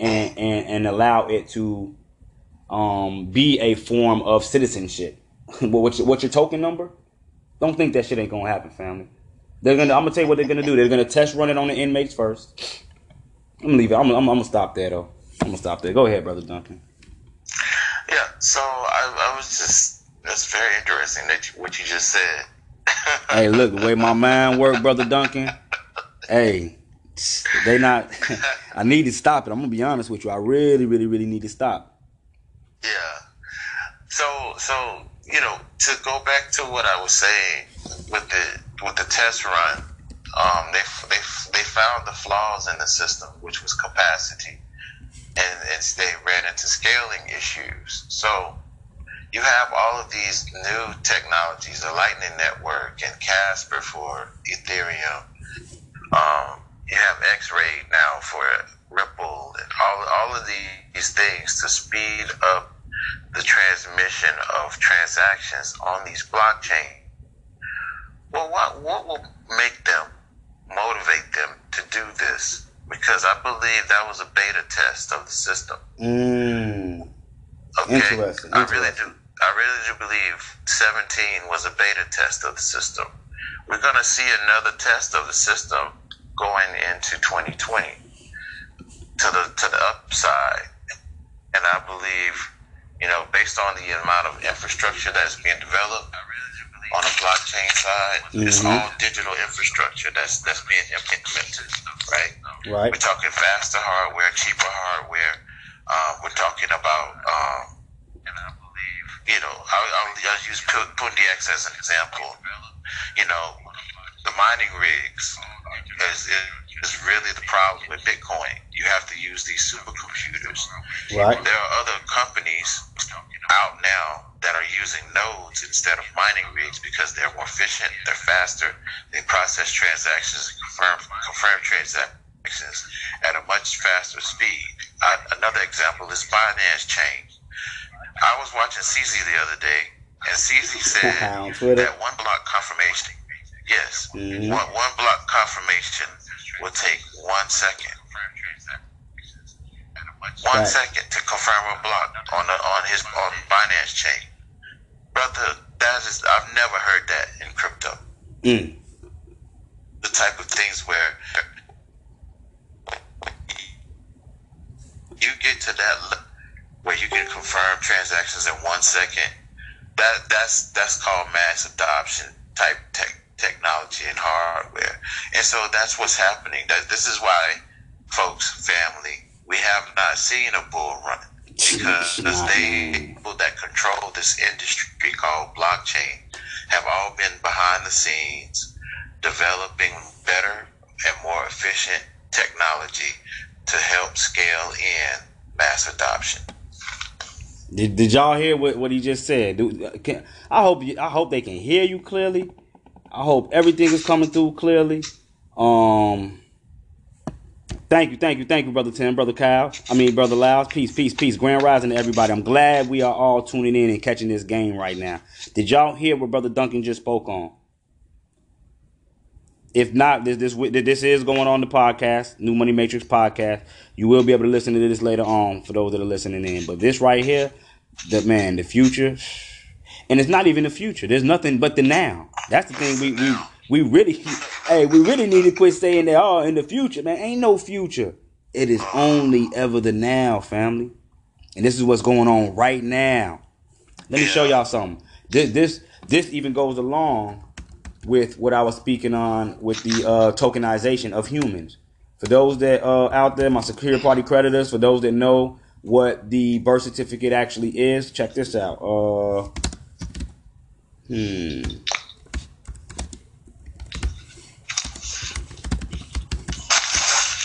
S1: and and, and allow it to um, be a form of citizenship. what's, your, what's your token number? Don't think that shit ain't gonna happen, family. They're gonna. I'm gonna tell you what they're gonna do. They're gonna test run it on the inmates first. I'm gonna leave it. I'm, I'm, I'm gonna stop there though. I'm gonna stop there. Go ahead, brother Duncan.
S2: Yeah. So I, I was just. That's very interesting that you, what you just said.
S1: hey, look the way my mind work, brother Duncan. Hey, they not. I need to stop it. I'm gonna be honest with you. I really, really, really need to stop.
S2: Yeah. So, so you know, to go back to what I was saying with the with the test run, um, they they they found the flaws in the system, which was capacity, and they ran into scaling issues. So. You have all of these new technologies, the Lightning Network and Casper for Ethereum, um, you have xRapid now for Ripple and all all of these things to speed up the transmission of transactions on these blockchain. Well, what what will make them motivate them to do this? Because I believe that was a beta test of the system.
S1: Mm.
S2: Okay, interesting. I really do. I really do believe 17 was a beta test of the system. We're going to see another test of the system going into 2020 to the to the upside. And I believe, you know, based on the amount of infrastructure that's being developed on the blockchain side, mm-hmm. it's all digital infrastructure that's that's being implemented, right?
S1: Right.
S2: We're talking faster hardware, cheaper hardware. Um, we're talking about, um, and I believe, you know, I'll, I'll, I'll use Pundi X as an example. You know, the mining rigs is, is really the problem with Bitcoin. You have to use these supercomputers.
S1: Right.
S2: There are other companies out now that are using nodes instead of mining rigs because they're more efficient, they're faster, they process transactions, confirm confirm transactions at a much faster speed. Uh, another example is Binance Chain. I was watching CZ the other day, and CZ said that one block confirmation Yes. Mm-hmm. One, one block confirmation will take one second. One right. second to confirm a block on the, on his on Binance chain, brother. That is I've never heard that in crypto.
S1: Mm.
S2: The type of things where you get to that where you can confirm transactions in one second. That that's that's called mass adoption type tech technology and hardware. And so that's what's happening. That this is why, folks, family, we have not seen a bull run because they people that control this industry called blockchain have all been behind the scenes developing better and more efficient technology to help scale in mass adoption.
S1: Did, did y'all hear what, what he just said? Do, can, I hope you, I hope they can hear you clearly. I hope everything is coming through clearly. Um, thank you, thank you, thank you, brother Tim, brother Kyle. I mean, brother Lyles. Peace, peace, peace. Grand rising to everybody. I'm glad we are all tuning in and catching this game right now. Did y'all hear what brother Duncan just spoke on? If not, this this this is going on the podcast, New Money Matrix podcast. You will be able to listen to this later on for those that are listening in. But this right here, the man, the future and it's not even the future. There's nothing but the now. That's the thing we we we really, hey, we really need to quit saying that. Oh, in the future, man, ain't no future. It is only ever the now, family, and this is what's going on right now. Let me show y'all something. This this this even goes along with what I was speaking on with the uh, tokenization of humans. For those that uh, out there, my secure party creditors, for those that know what the birth certificate actually is, check this out. Uh, hmm.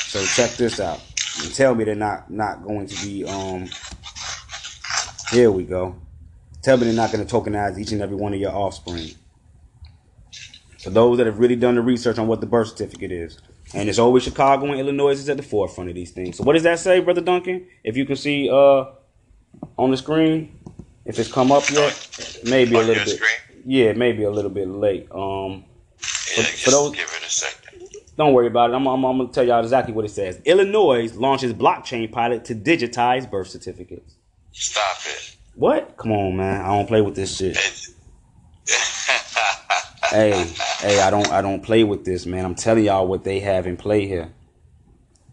S1: So check this out. And tell me they're not not going to be um. Here we go. Tell me they're not going to tokenize each and every one of your offspring. For those that have really done the research on what the birth certificate is. And it's always Chicago and Illinois is at the forefront of these things. So what does that say, Brother Duncan? If you can see uh on the screen, if it's come up yet, maybe a little bit. Screen? Yeah, maybe a little bit late. Um,
S2: for, for those, give it a second.
S1: Don't worry about it. I'm, I'm, I'm going to tell y'all exactly what it says. Illinois launches blockchain pilot to digitize birth certificates.
S2: Stop it.
S1: What? Come on, man. I don't play with this shit. hey, hey, I don't, I don't play with this, man. I'm telling y'all what they have in play here.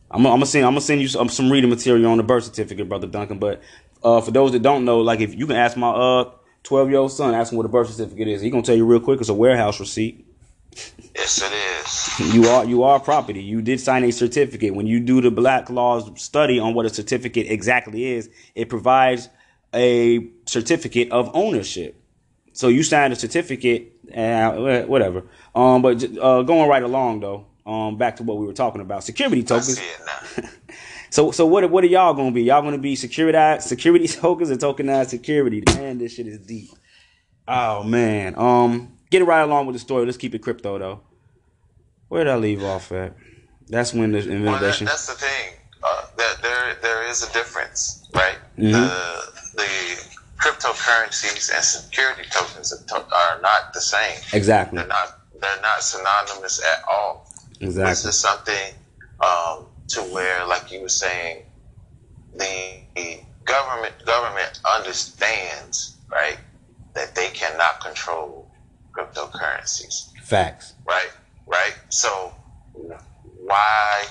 S1: I'm, I'm gonna send, I'm gonna send you some, some reading material on the birth certificate, brother Duncan. But uh, for those that don't know, like if you can ask my uh 12 year old son, ask him what a birth certificate is. He gonna tell you real quick. It's a warehouse receipt.
S2: Yes, it is.
S1: You are you are property. You did sign a certificate. When you do the Black Laws study on what a certificate exactly is, it provides a certificate of ownership. So you signed a certificate, uh, whatever. Um, but uh, going right along though, um, back to what we were talking about, security tokens. so so what what are y'all gonna be? Y'all gonna be security security tokens or tokenized security? Man, this shit is deep. Oh man. Um, getting right along with the story. Let's keep it crypto though. Where did I leave off at? That's when the innovation. Well, that,
S2: that's the thing. Uh, that there there is a difference, right? Mm-hmm. The the cryptocurrencies and security tokens are not the same.
S1: Exactly.
S2: They're not. They're not synonymous at all.
S1: Exactly.
S2: This is something um, to where, like you were saying, the government government understands, right, that they cannot control cryptocurrencies.
S1: Facts.
S2: Right. Right. So why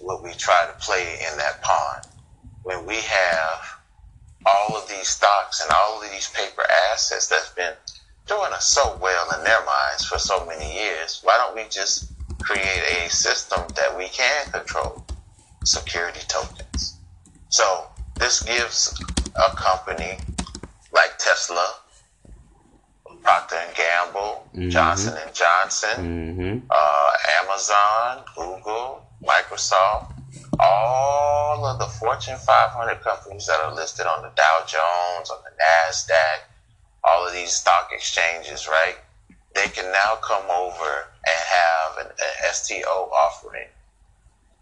S2: would we try to play in that pond when we have all of these stocks and all of these paper assets that's been doing us so well in their minds for so many years. Why don't we just create a system that we can control? Security tokens. So this gives a company like Tesla, Procter and Gamble, mm-hmm. Johnson and Johnson, mm-hmm. uh, Amazon, Google, Microsoft, all of the Fortune 500 companies that are listed on the Dow Jones, on the NASDAQ, all of these stock exchanges, right? They can now come over and have an, an STO offering,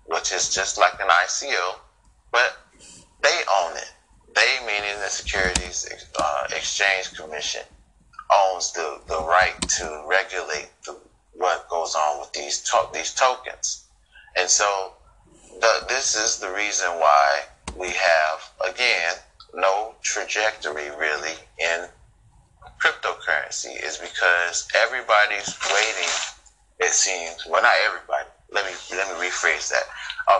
S2: which is just like an ICO, but they own it. They, meaning the Securities uh, Exchange Commission, owns the, the right to regulate the, what goes on with these to- these tokens. And so the, this is the reason why we have, again, no trajectory really in cryptocurrency is because everybody's waiting, it seems, well, not everybody. Let me, let me rephrase that.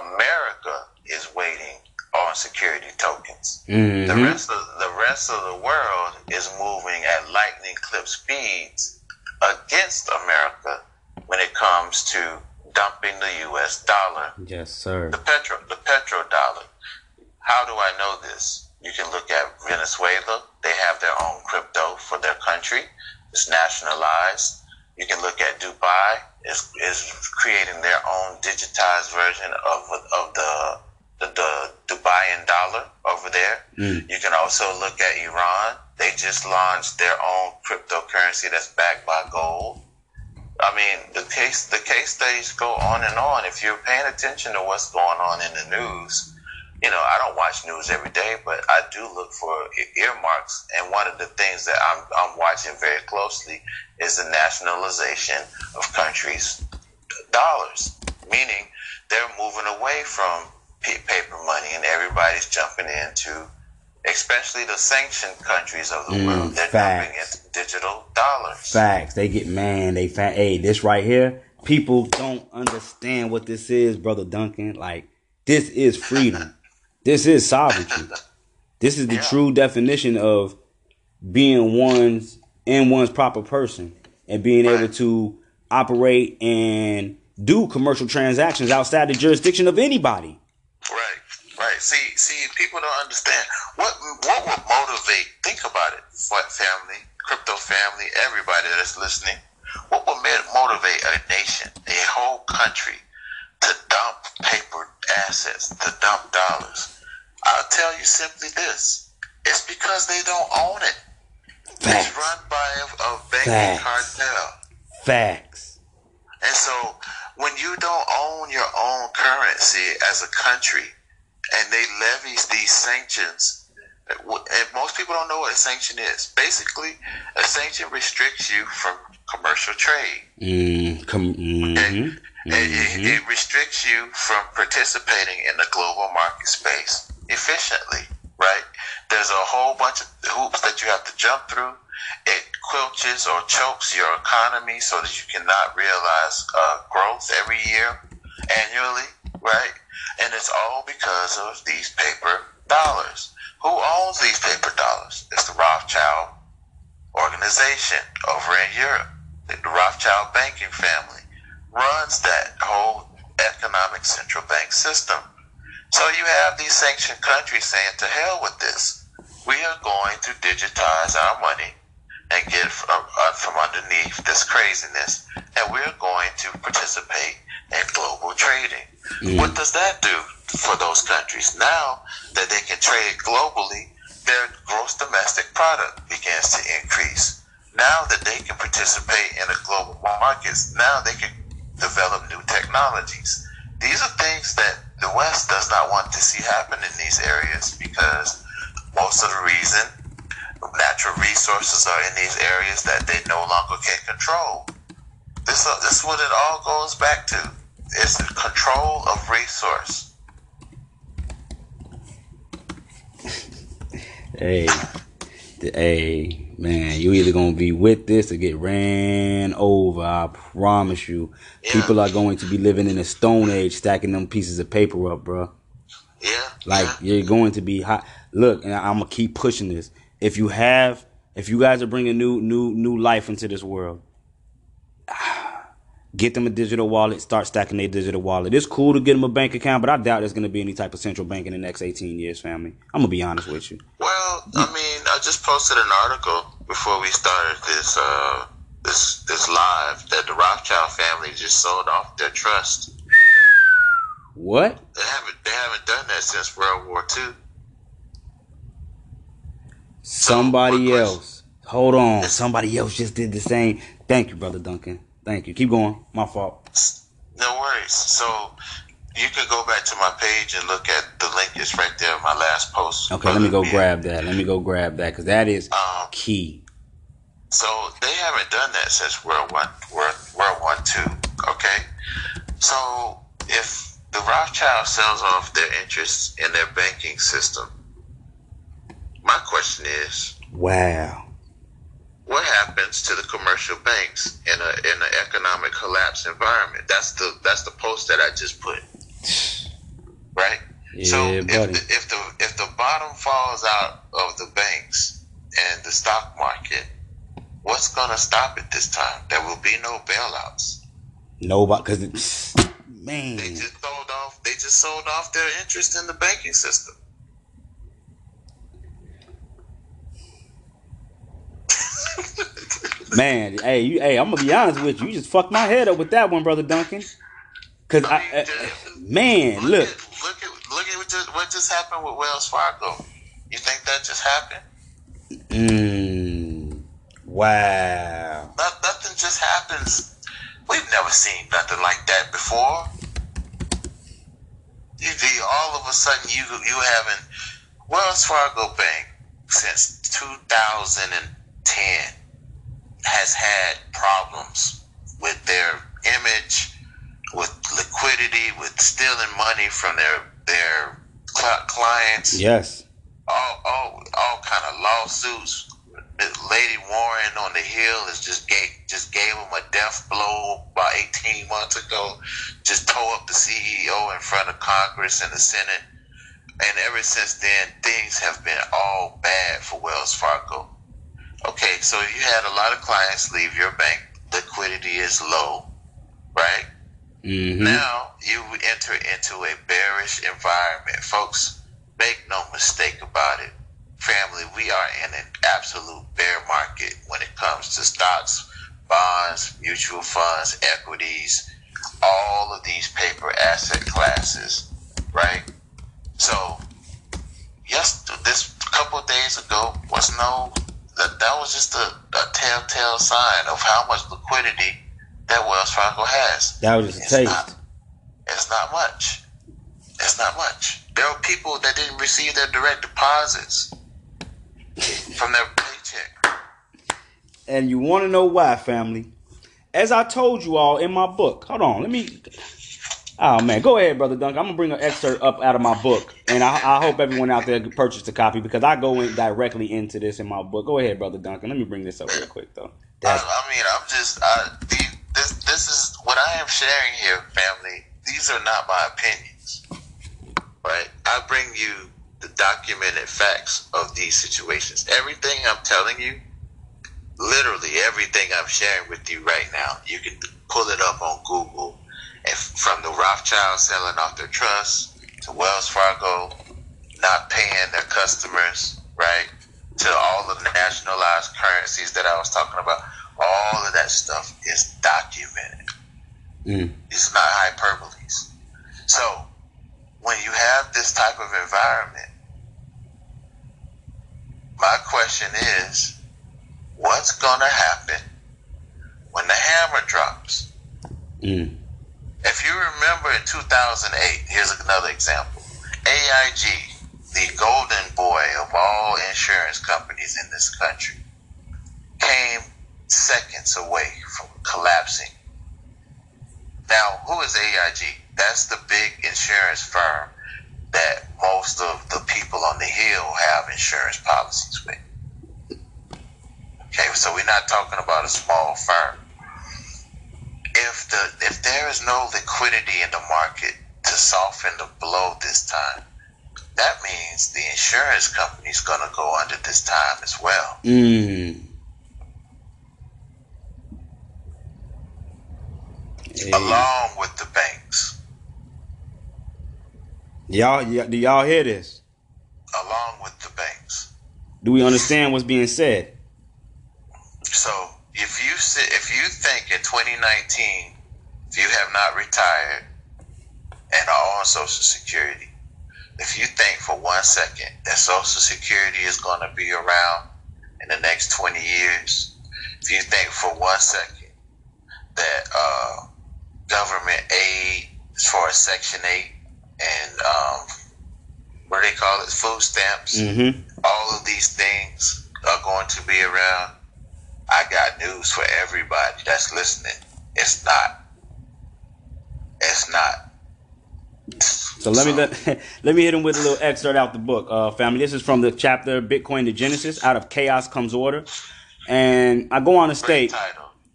S2: America is waiting on security tokens. Mm-hmm. The rest of the rest of the world is moving at lightning clip speeds against America when it comes to dumping the U.S. dollar.
S1: Yes, sir.
S2: The petro, the petrodollar. How do I know this? You can look at Venezuela. They have their own crypto for their country. It's nationalized. You can look at Dubai. Is is creating their own digitized version of of the the, the Dubaian dollar over there. Mm. You can also look at Iran. They just launched their own cryptocurrency that's backed by gold. I mean, the case the case studies go on and on. If you're paying attention to what's going on in the news, you know, I don't watch news every day, but I do look for earmarks. And one of the things that I'm, I'm watching very closely is the nationalization of countries' dollars, meaning they're moving away from paper money and everybody's jumping into especially the sanctioned countries of the mm, world. They're facts. dumping into digital dollars.
S1: Facts. They get man. They fat. Hey, this right here. People don't understand what this is, brother Duncan. Like this is freedom. this is sovereignty. This is the yeah. true definition of being one's in one's proper person and being right. able to operate and do commercial transactions outside the jurisdiction of anybody.
S2: Right. See, see, people don't understand what what would motivate. Think about it, what family, crypto family, everybody that's listening. What would motivate a nation, a whole country, to dump paper assets, to dump dollars? I'll tell you simply this: it's because they don't own it. Facts. It's run by a, a banking Facts. cartel.
S1: Facts.
S2: And so when you don't own your own currency as a country and they levy these sanctions, and most people don't know what a sanction is. Basically, a sanction restricts you from commercial trade.
S1: Mm, com- mm-hmm, okay?
S2: mm-hmm. It, it restricts you from participating in the global market space efficiently, right? There's a whole bunch of hoops that you have to jump through. It quilches or chokes your economy so that you cannot realize uh, growth every year, annually, right? And it's all because of these paper dollars. Who owns these paper dollars? It's the Rothschild organization over in Europe. The Rothschild banking family runs that whole economic central bank system. So you have these sanctioned countries saying, to hell with this. We are going to digitize our money and get from, uh, from underneath this craziness, and we're going to participate in global trading. Mm. What does that do for those countries? Now that they can trade globally, their gross domestic product begins to increase. Now that they can participate in the global markets, now they can develop new technologies. These are things that the West does not want to see happen in these areas because most of the reason natural resources are in these areas that they no longer can control. This, uh, this is what it all goes back to. It's the control of resource.
S1: hey, hey, man, you either gonna be with this or get ran over. I promise you. Yeah. People are going to be living in a stone age, stacking them pieces of paper up, bro.
S2: Yeah.
S1: Like yeah. you're going to be hot. Look, and I'm gonna keep pushing this. If you have, if you guys are bringing new, new, new life into this world, get them a digital wallet. Start stacking their digital wallet. It's cool to get them a bank account, but I doubt there's gonna be any type of central bank in the next 18 years, family. I'm gonna be honest with you.
S2: Well, I mean, I just posted an article before we started this, uh, this, this live that the Rothschild family just sold off their trust.
S1: What?
S2: They haven't they haven't done that since World War II.
S1: Somebody so, else. Hold on. Somebody else just did the same. Thank you, brother Duncan. Thank you. Keep going. My fault.
S2: No worries. So you can go back to my page and look at the link is right there in my last post.
S1: Okay, let me go grab that. Let me go grab that because that is um, key.
S2: So they haven't done that since World One World World One Two. Okay, so if the Rothschild sells off their interests in their banking system. My question is,
S1: wow,
S2: what happens to the commercial banks in a in an economic collapse environment? That's the that's the post that I just put. Right. Yeah, so if the, if the if the bottom falls out of the banks and the stock market, what's going to stop it this time? There will be no bailouts.
S1: Nobody, because man,
S2: they just sold off. They just sold off their interest in the banking system.
S1: Man, hey, you, hey, I'm gonna be honest with you. You just fucked my head up with that one, brother Duncan. Cause I, mean, I uh, man, look,
S2: look, at, look at look at what just, what just happened with Wells Fargo. You think that just happened?
S1: Mm, wow.
S2: Not, nothing just happens. We've never seen nothing like that before. You all of a sudden you you having Wells Fargo Bank since 2010 has had problems with their image, with liquidity, with stealing money from their their clients.
S1: Yes.
S2: all all all kind of lawsuits. Lady Warren on the Hill is just gave just gave him a death blow about eighteen months ago. Just tore up the CEO in front of Congress and the Senate, and ever since then things have been all bad for Wells Fargo. Okay, so you had a lot of clients leave your bank. Liquidity is low, right?
S1: Mm-hmm.
S2: Now you enter into a bearish environment, folks. Make no mistake about it, family. We are in an absolute bear market when it comes to stocks, bonds, mutual funds, equities, all of these paper asset classes, right? So, yes, this couple of days ago was no that that was just a, a telltale sign of how much liquidity that Wells Fargo has.
S1: That was just a taste.
S2: not- It's not much. It's not much. There are people that didn't receive their direct deposits from their paycheck.
S1: And you want to know why, family? As I told you all in my book. Hold on, let me. Oh man, go ahead, brother Dunk. I'm gonna bring an excerpt up out of my book, and I, I hope everyone out there purchased a copy because I go in directly into this in my book. Go ahead, brother Duncan. Let me bring this up real quick though.
S2: I, I mean, I'm just I, this. This is what I am sharing here, family. These are not my opinions, right? I bring you the documented facts of these situations. Everything I'm telling you, literally everything I'm sharing with you right now, you can pull it up on Google. From the Rothschilds selling off their trust to Wells Fargo not paying their customers, right? To all of the nationalized currencies that I was talking about, all of that stuff is documented.
S1: Mm.
S2: It's not hyperboles. So when you have this type of environment, my question is, what's going to happen when the hammer drops?
S1: Mm.
S2: If you remember in 2008, here's another example. AIG, the golden boy of all insurance companies in this country, came seconds away from collapsing. Now, who is AIG? That's the big insurance firm that most of the people on the hill have insurance policies with. Okay, so we're not talking about a small firm if the if there is no liquidity in the market to soften the blow this time, that means the insurance company's gonna go under this time as well.
S1: Mm.
S2: Along with the banks.
S1: Y'all, y- do y'all hear this?
S2: Along with the banks.
S1: Do we understand what's being said?
S2: So if you sit, if you think in 2019, if you have not retired and are on Social Security, if you think for one second that Social Security is going to be around in the next 20 years, if you think for one second that uh, government aid as far as Section 8 and um, what do they call it, food stamps,
S1: Mm-hmm.
S2: all of these things are going to be around. I got news for everybody that's listening. It's not. It's not.
S1: So let me let, let me hit him with a little excerpt out the book, uh, family. This is from the chapter Bitcoin to Genesis. Out of chaos comes order, and I go on to state,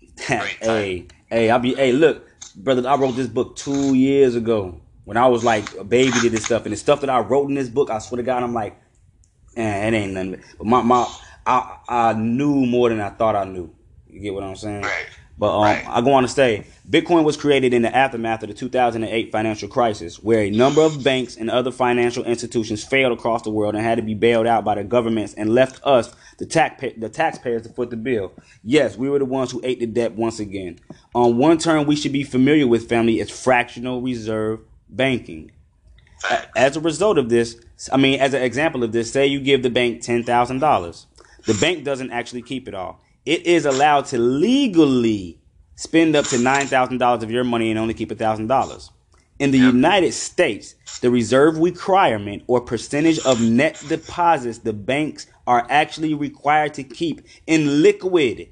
S1: hey, hey, I'll be, hey, look, brother, I wrote this book two years ago when I was like a baby to this stuff, and the stuff that I wrote in this book, I swear to God, I'm like, eh, it ain't nothing. But my my, I I knew more than I thought I knew. You get what I'm saying?
S2: Right.
S1: But um,
S2: Right.
S1: I go on to say, Bitcoin was created in the aftermath of the 2008 financial crisis, where a number of banks and other financial institutions failed across the world and had to be bailed out by the governments and left us, the, tax the taxpayers, to foot the bill. Yes, we were the ones who ate the debt once again. On one term we should be familiar with, family, is fractional reserve banking. As a result of this, I mean, as an example of this, say you give the bank ten thousand dollars. The bank doesn't actually keep it all. It is allowed to legally spend up to nine thousand dollars of your money and only keep a thousand dollars. In the United States, the reserve requirement or percentage of net deposits the banks are actually required to keep in liquid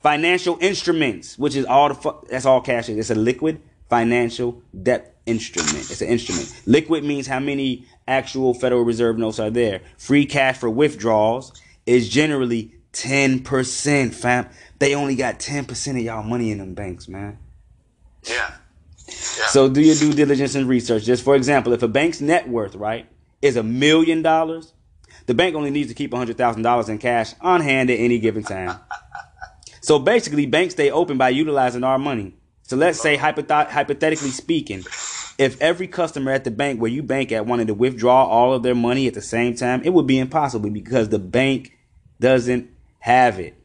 S1: financial instruments, which is all the fu- that's all cash is. It's a liquid financial debt instrument. It's an instrument. Liquid means how many actual Federal Reserve notes are there. Free cash for withdrawals is generally 10%, fam. They only got 10% of y'all money in them banks, man.
S2: Yeah. yeah.
S1: So do your due diligence and research. Just for example, if a bank's net worth, right, is a million dollars, the bank only needs to keep $100,000 in cash on hand at any given time. So basically, banks stay open by utilizing our money. So let's say, hypoth- hypothetically speaking, if every customer at the bank where you bank at wanted to withdraw all of their money at the same time, it would be impossible because the bank doesn't have it.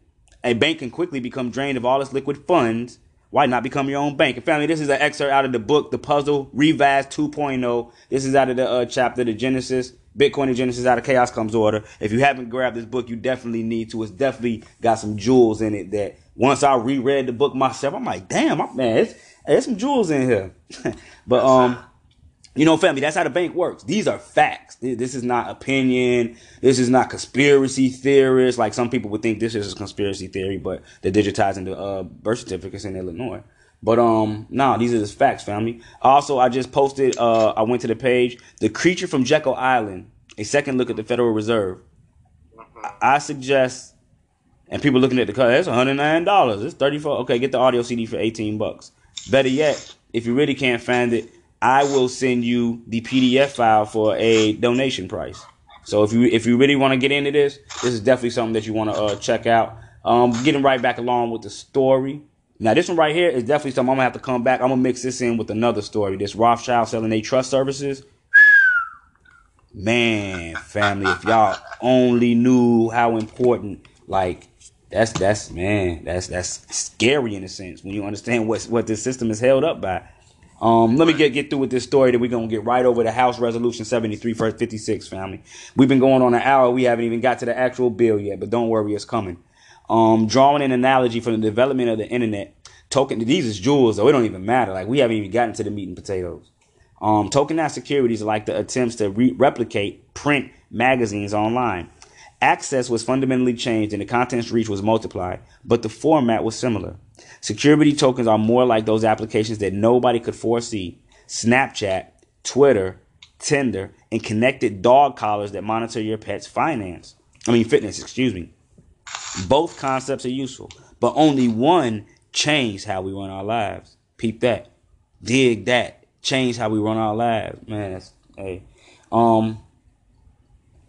S1: A bank can quickly become drained of all its liquid funds. Why not become your own bank? And family, this is an excerpt out of the book, The Puzzle Revised 2.0. This is out of the uh, chapter, The Genesis, Bitcoin and Genesis out of Chaos Comes Order. If you haven't grabbed this book, you definitely need to. It's definitely got some jewels in it that once I reread the book myself, I'm like, damn, my, man, it's, there's some jewels in here. but, um, you know, family, that's how the bank works. These are facts. This is not opinion. This is not conspiracy theorists. Like some people would think this is a conspiracy theory, but they're digitizing the uh, birth certificates in Illinois. But um, nah, these are just facts, family. Also, I just posted. Uh, I went to the page. The creature from Jekyll Island. A second look at the Federal Reserve. I suggest, and people looking at the car. It's one hundred nine dollars. It's thirty four. Okay, get the audio CD for eighteen bucks. Better yet, if you really can't find it, I will send you the PDF file for a donation price. So if you if you really want to get into this, this is definitely something that you want to uh, check out. Um, getting right back along with the story. Now this one right here is definitely something I'm gonna have to come back. I'm gonna mix this in with another story. This Rothschild selling their trust services. Man, family, if y'all only knew how important, like that's that's man, that's that's scary in a sense when you understand what what this system is held up by. Um, let me get get through with this story. Then we're gonna get right over to House Resolution 73 first 56, family. We've been going on an hour. We haven't even got to the actual bill yet, but don't worry, it's coming. Um, drawing an analogy from the development of the internet, token these is jewels, so it don't even matter. Like we haven't even gotten to the meat and potatoes. Um, tokenized securities are like the attempts to re- replicate print magazines online. Access was fundamentally changed and the content's reach was multiplied, but the format was similar. Security tokens are more like those applications that nobody could foresee Snapchat, Twitter, Tinder, and connected dog collars that monitor your pet's finance. I mean, fitness, excuse me. Both concepts are useful, but only one changed how we run our lives. Peep that. Dig that. Change how we run our lives. Man, that's, hey. Um,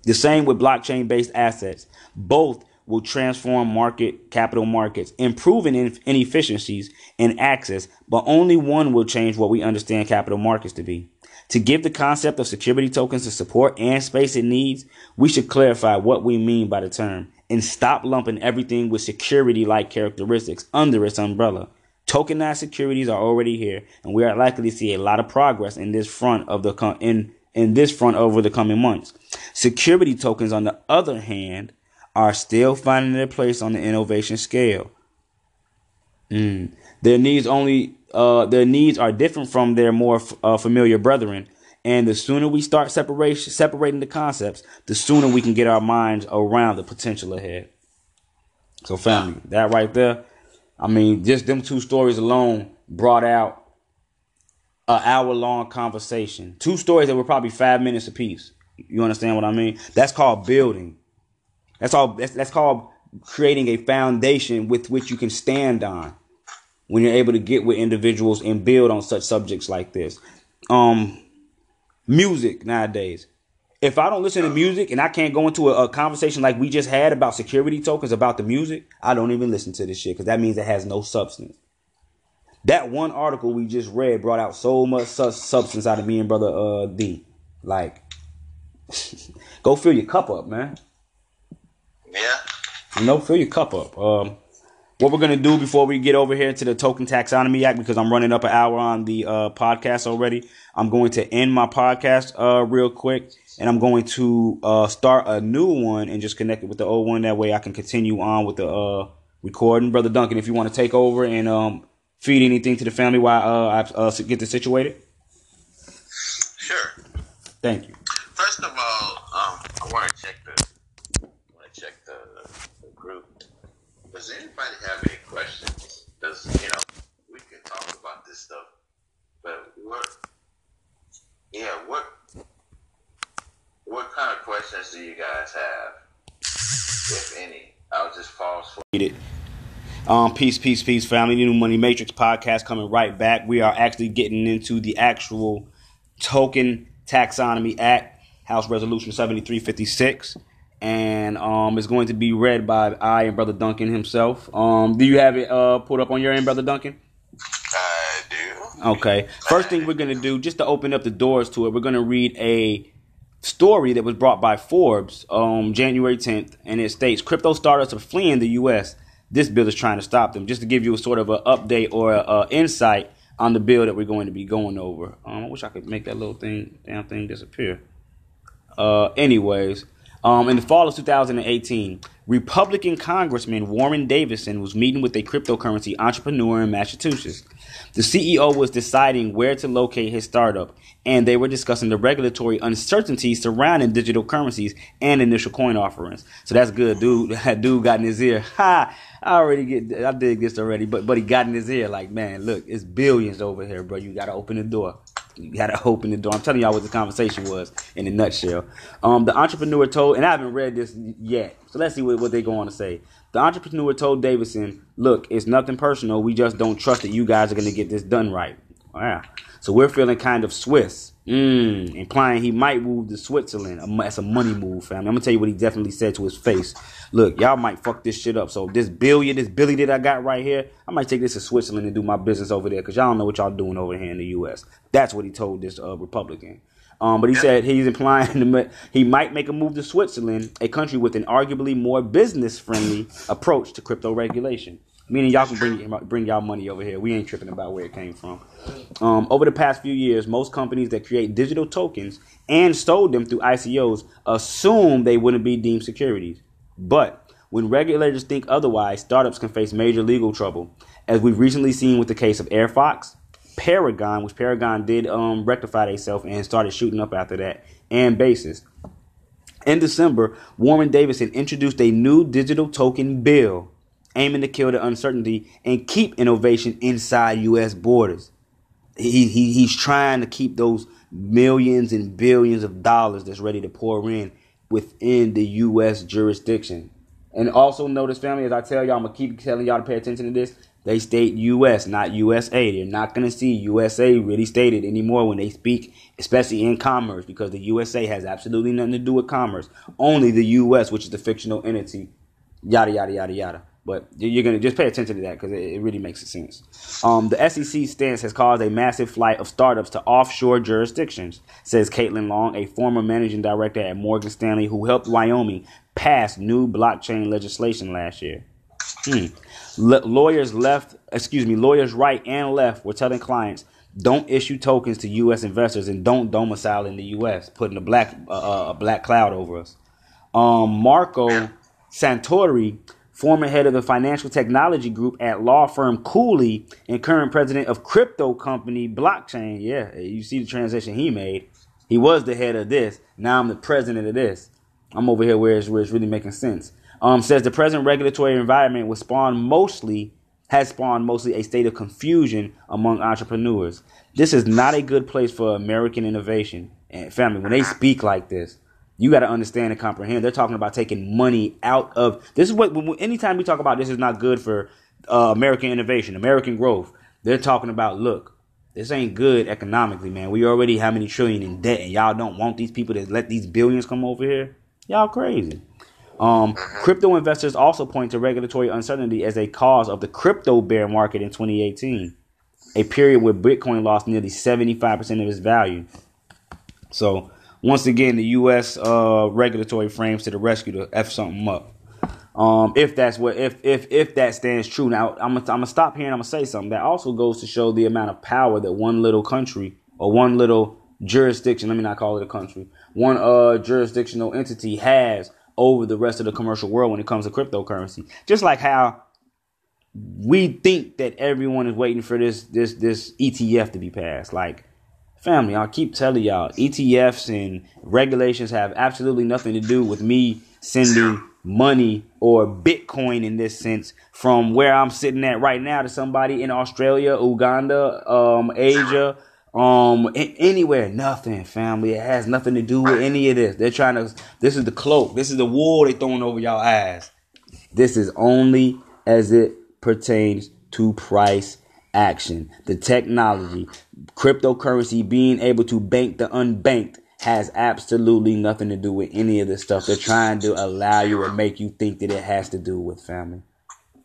S1: the same with blockchain based assets. Both will transform market capital markets, improving inefficiencies and access, but only one will change what we understand capital markets to be. To give the concept of security tokens the support and space it needs, we should clarify what we mean by the term and stop lumping everything with security like characteristics under its umbrella. Tokenized securities are already here, and we are likely to see a lot of progress in this front of the in in this front over the coming months. Security tokens, on the other hand, are still finding their place on the innovation scale. Mm. Their needs only uh, their needs are different from their more f- uh, familiar brethren, and the sooner we start separation separating the concepts, the sooner we can get our minds around the potential ahead. So, family, that right there, I mean, just them two stories alone brought out an hour long conversation. Two stories that were probably five minutes apiece. You understand what I mean? That's called building. That's all. That's, that's called creating a foundation with which you can stand on when you're able to get with individuals and build on such subjects like this. Um, music nowadays. If I don't listen to music and I can't go into a, a conversation like we just had about security tokens about the music, I don't even listen to this shit because that means it has no substance. That one article we just read brought out so much su- substance out of me and brother uh D. Like, go fill your cup up, man.
S2: Yeah.
S1: You know, fill your cup up. Um, what we're gonna do before we get over here to the Token Taxonomy Act, because I'm running up an hour on the uh, podcast already. I'm going to end my podcast uh, real quick, and I'm going to uh, start a new one and just connect it with the old one. That way, I can continue on with the uh, recording. Brother Duncan, if you want to take over and um, feed anything to the family while uh, I uh, get this situated.
S2: Sure.
S1: Thank you.
S2: First of all, um, I want to check the want to check the, the group. Does anybody have any questions? Does you know we can talk about this what what kind of questions do you guys have, if any? I'll just pause for
S1: it. Um, peace, peace, peace, family. The New Money Matrix podcast coming right back. We are actually getting into the actual Token Taxonomy Act, House Resolution 7356. And um, it's going to be read by I and Brother Duncan himself. Um, do you have it uh, pulled up on your end, Brother Duncan? Okay. First thing we're going to do, just to open up the doors to it, we're going to read a story that was brought by Forbes um, January 10th, and it states crypto startups are fleeing the U.S. This bill is trying to stop them. Just to give you a sort of an update or a, insight on the bill that we're going to be going over. Um, I wish I could make that little thing, damn thing, disappear. Uh, anyways, um, in the fall of 2018, Republican Congressman Warren Davidson was meeting with a cryptocurrency entrepreneur in Massachusetts. The CEO was deciding where to locate his startup, and they were discussing the regulatory uncertainties surrounding digital currencies and initial coin offerings. So that's good, dude. That dude got in his ear. Ha! I already get, I did this already, but but he got in his ear like, man, look, it's billions over here, bro. You gotta open the door. You gotta open the door. I'm telling y'all what the conversation was in a nutshell. Um, the entrepreneur told, and I haven't read this yet, so let's see what, what they go on to say. The entrepreneur told Davidson, "Look, it's nothing personal. We just don't trust that you guys are gonna get this done right." Wow. So we're feeling kind of Swiss, mm, implying he might move to Switzerland. That's a money move, family. I'm gonna tell you what he definitely said to his face. Look, y'all might fuck this shit up. So this billion, this billion that I got right here, I might take this to Switzerland and do my business over there because y'all don't know what y'all doing over here in the U.S. That's what he told this uh, Republican. Um, but he said he's implying he might make a move to Switzerland, a country with an arguably more business-friendly approach to crypto regulation. Meaning y'all can bring bring y'all money over here. We ain't tripping about where it came from. Um, over the past few years, most companies that create digital tokens and sold them through ICOs assume they wouldn't be deemed securities. But when regulators think otherwise, startups can face major legal trouble, as we've recently seen with the case of AirFox, Paragon, which Paragon did um, rectify themselves and started shooting up after that, and Basis. In December, Warren Davidson introduced a new digital token bill aiming to kill the uncertainty and keep innovation inside U.S. borders. He, he, he's trying to keep those millions and billions of dollars that's ready to pour in within the U.S. jurisdiction. And also notice, family, as I tell y'all, I'm gonna keep telling y'all to pay attention to this. They state U.S., not USA. They're not gonna see USA really stated anymore when they speak, especially in commerce, because the USA has absolutely nothing to do with commerce. Only the U.S., which is the fictional entity, yada yada yada yada. But you're gonna just pay attention to that because it, really makes sense. Um, the SEC stance has caused a massive flight of startups to offshore jurisdictions, says Caitlin Long, a former managing director at Morgan Stanley who helped Wyoming pass new blockchain legislation last year. Hmm. L- lawyers left, excuse me, lawyers right and left were telling clients don't issue tokens to U.S. investors and don't domicile in the U.S., putting a black uh, a black cloud over us. Um, Marco Santori former head of the financial technology group at law firm Cooley and current president of crypto company Blockchain. Yeah, you see the transition he made. He was the head of this. Now I'm the president of this. I'm over here where it's, where it's really making sense. Um, says the present regulatory environment was spawned mostly has spawned mostly a state of confusion among entrepreneurs. This is not a good place for American innovation and family. When they speak like this, you got to understand and comprehend. They're talking about taking money out of this is what anytime we talk about this is not good for uh, American innovation, American growth. They're talking about look, this ain't good economically, man. We already how many trillion in debt, and y'all don't want these people to let these billions come over here. Y'all crazy. Um, crypto investors also point to regulatory uncertainty as a cause of the crypto bear market in 2018, a period where Bitcoin lost nearly 75% of its value. So once again, the U.S. Uh, regulatory frames to the rescue to f something up. Um, if that's what if if if that stands true. Now I'm gonna, I'm gonna stop here and I'm gonna say something that also goes to show the amount of power that one little country or one little jurisdiction. Let me not call it a country. One uh jurisdictional entity has over the rest of the commercial world when it comes to cryptocurrency. Just like how we think that everyone is waiting for this this this ETF to be passed. Like Family, I keep telling y'all, ETFs and regulations have absolutely nothing to do with me sending money or Bitcoin in this sense from where I'm sitting at right now to somebody in Australia, Uganda, um, Asia, Um, anywhere, nothing, family. It has nothing to do with any of this. They're trying to. This is the cloak. This is the wool they're throwing over y'all eyes. This is only as it pertains to price action. The technology, cryptocurrency, being able to bank the unbanked has absolutely nothing to do with any of this stuff. They're trying to allow you or make you think that it has to do with family.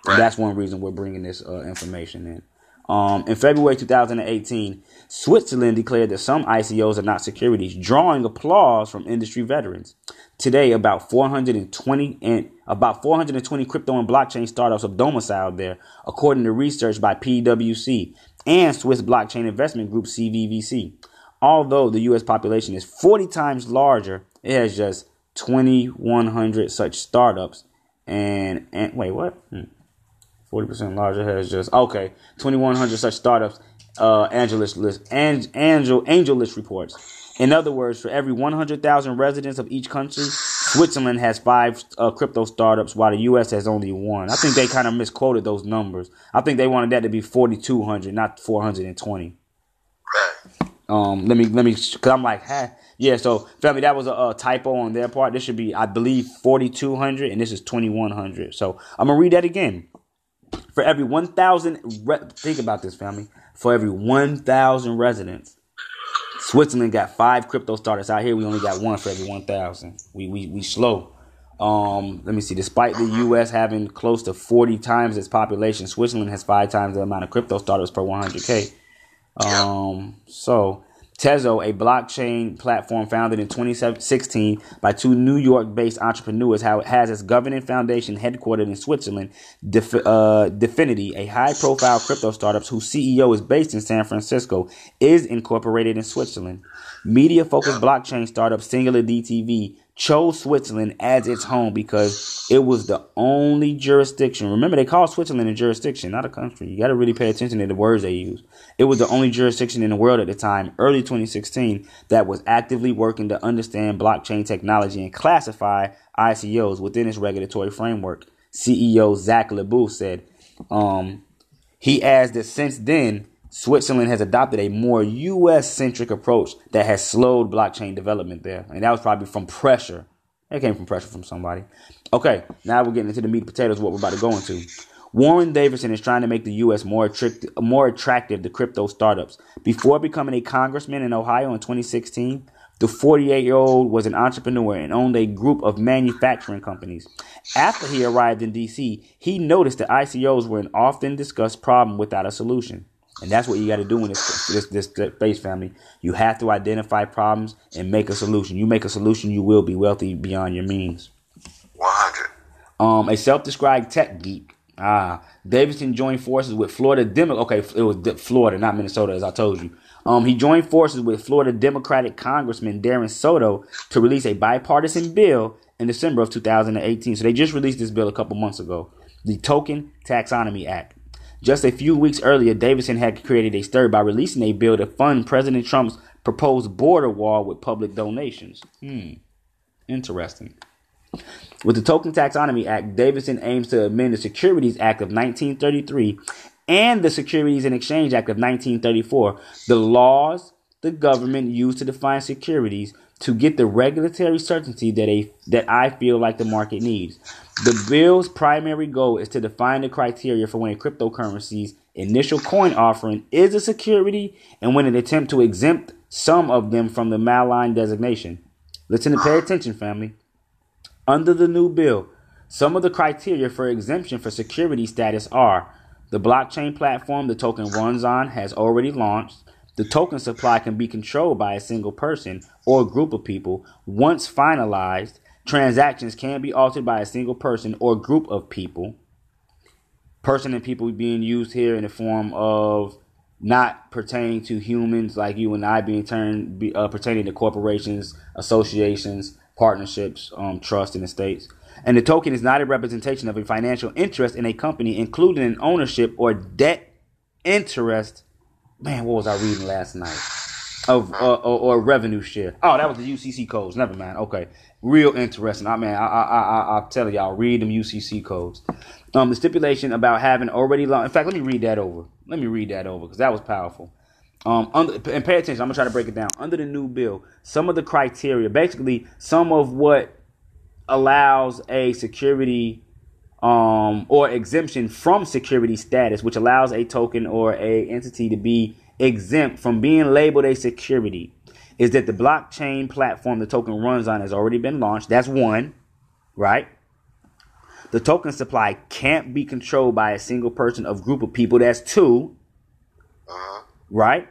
S1: Right. That's one reason we're bringing this uh, information in. Um, in February 2018, Switzerland declared that some ICOs are not securities, drawing applause from industry veterans. Today, about 420 and about 420 crypto and blockchain startups are domiciled there, according to research by PwC and Swiss Blockchain Investment Group (CVVC). Although the U.S. population is 40 times larger, it has just 2,100 such startups. And, and wait, what? Hmm. 40% larger has just okay 2100 such startups uh angelus list and angel AngelList reports in other words for every 100000 residents of each country switzerland has five uh, crypto startups while the us has only one. I think they kind of misquoted those numbers. I think they wanted that to be 4200 not 420 um let me let me because i'm like huh? Yeah so family that was a, a typo on their part. This should be i believe 4200 and this is 2100 so i'm gonna read that again. For every 1,000, re- think about this, family. For every 1,000 residents, Switzerland got five crypto startups. Out here, we only got one for every 1,000. We, we, we slow. Um, let me see. Despite the U.S. having close to 40 times its population, Switzerland has five times the amount of crypto startups per 100k. Um, so Tezos, a blockchain platform founded in 2016 by two New York based entrepreneurs, has its governing foundation headquartered in Switzerland. Def- uh, Dfinity, a high profile crypto startup whose CEO is based in San Francisco, is incorporated in Switzerland. Media focused blockchain startup Singular DTV chose Switzerland as its home because it was the only jurisdiction. Remember, they call Switzerland a jurisdiction, not a country. You got to really pay attention to the words they use. It was the only jurisdiction in the world at the time, early 2016, that was actively working to understand blockchain technology and classify ICOs within its regulatory framework. CEO Zach LeBeau said. Um, he adds that since then, Switzerland has adopted a more US centric approach that has slowed blockchain development there. And that was probably from pressure. It came from pressure from somebody. Okay, now we're getting into the meat and potatoes, what we're about to go into. Warren Davidson is trying to make the U.S. more, attrict- more attractive to crypto startups. Before becoming a congressman in Ohio in 2016, the 48 year old was an entrepreneur and owned a group of manufacturing companies. After he arrived in D.C., he noticed that ICOs were an often discussed problem without a solution. And that's what you got to do in this, this this space family. You have to identify problems and make a solution. You make a solution, you will be wealthy beyond your means.
S2: One hundred.
S1: Um, a self-described tech geek. Ah, Davidson joined forces with Florida Demo. Okay, it was Florida, not Minnesota, as I told you. Um, he joined forces with Florida Democratic Congressman Darren Soto to release a bipartisan bill in December of 2018. So they just released this bill a couple months ago, the Token Taxonomy Act. Just a few weeks earlier, Davidson had created a stir by releasing a bill to fund President Trump's proposed border wall with public donations. Hmm. Interesting. With the Token Taxonomy Act, Davidson aims to amend the Securities Act of 1933 and the Securities and Exchange Act of 1934, the laws the government used to define securities to get the regulatory certainty that a that I feel like the market needs. The bill's primary goal is to define the criteria for when a cryptocurrency's initial coin offering is a security and when an attempt to exempt some of them from the malign designation. Listen and pay attention, family. Under the new bill, some of the criteria for exemption for security status are the blockchain platform the token runs on has already launched. The token supply can be controlled by a single person or group of people. Once finalized, transactions can be altered by a single person or group of people. Person and people being used here in the form of not pertaining to humans like you and I, being turned uh, pertaining to corporations, associations, partnerships, um, trust in the states. And the token is not a representation of a financial interest in a company, including an ownership or debt interest. Man, what was I reading last night? Of uh, or, or, revenue share. Oh, that was the UCC codes. Never mind. Okay, real interesting. I mean, I I I I tell y'all, read them UCC codes. Um, the stipulation about having already long. In fact, let me read that over. Let me read that over because that was powerful. Um, under, and pay attention. I'm gonna try to break it down. Under the new bill, some of the criteria, basically, some of what allows a security um, or exemption from security status, which allows a token or a entity to be exempt from being labeled a security, is that the blockchain platform the token runs on has already been launched. That's one, right? The token supply can't be controlled by a single person of group of people. That's 2 uh-huh. right?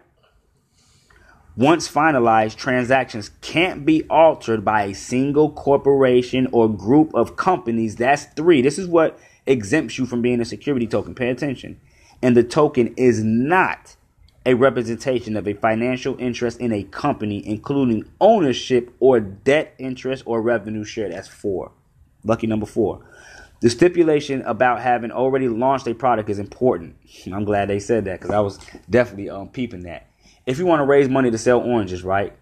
S1: Once finalized, transactions can't be altered by a single corporation or group of companies. That's three. This is what exempts you from being a security token. Pay attention. And the token is not a representation of a financial interest in a company, including ownership or debt interest or revenue share. That's four. Lucky number four. The stipulation about having already launched a product is important. I'm glad they said that because I was definitely um, peeping that if you want to raise money to sell oranges, right?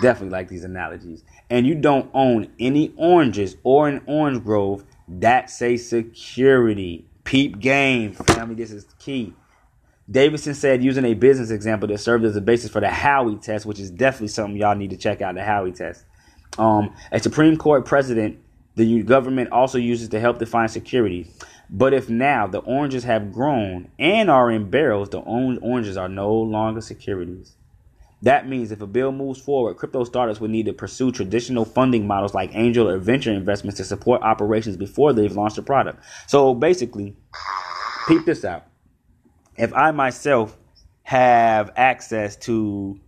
S1: Definitely like these analogies. And you don't own any oranges or an orange grove, that's a security. Peep game, family. This is key. Davidson said using a business example that served as a basis for the Howey test, which is definitely something y'all need to check out the Howey test. Um, a Supreme Court president, the government also uses to help define security. But if now the oranges have grown and are in barrels, the oranges are no longer securities. That means if a bill moves forward, crypto startups would need to pursue traditional funding models like angel or venture investments to support operations before they've launched a product. So basically, peep this out. If I myself have access to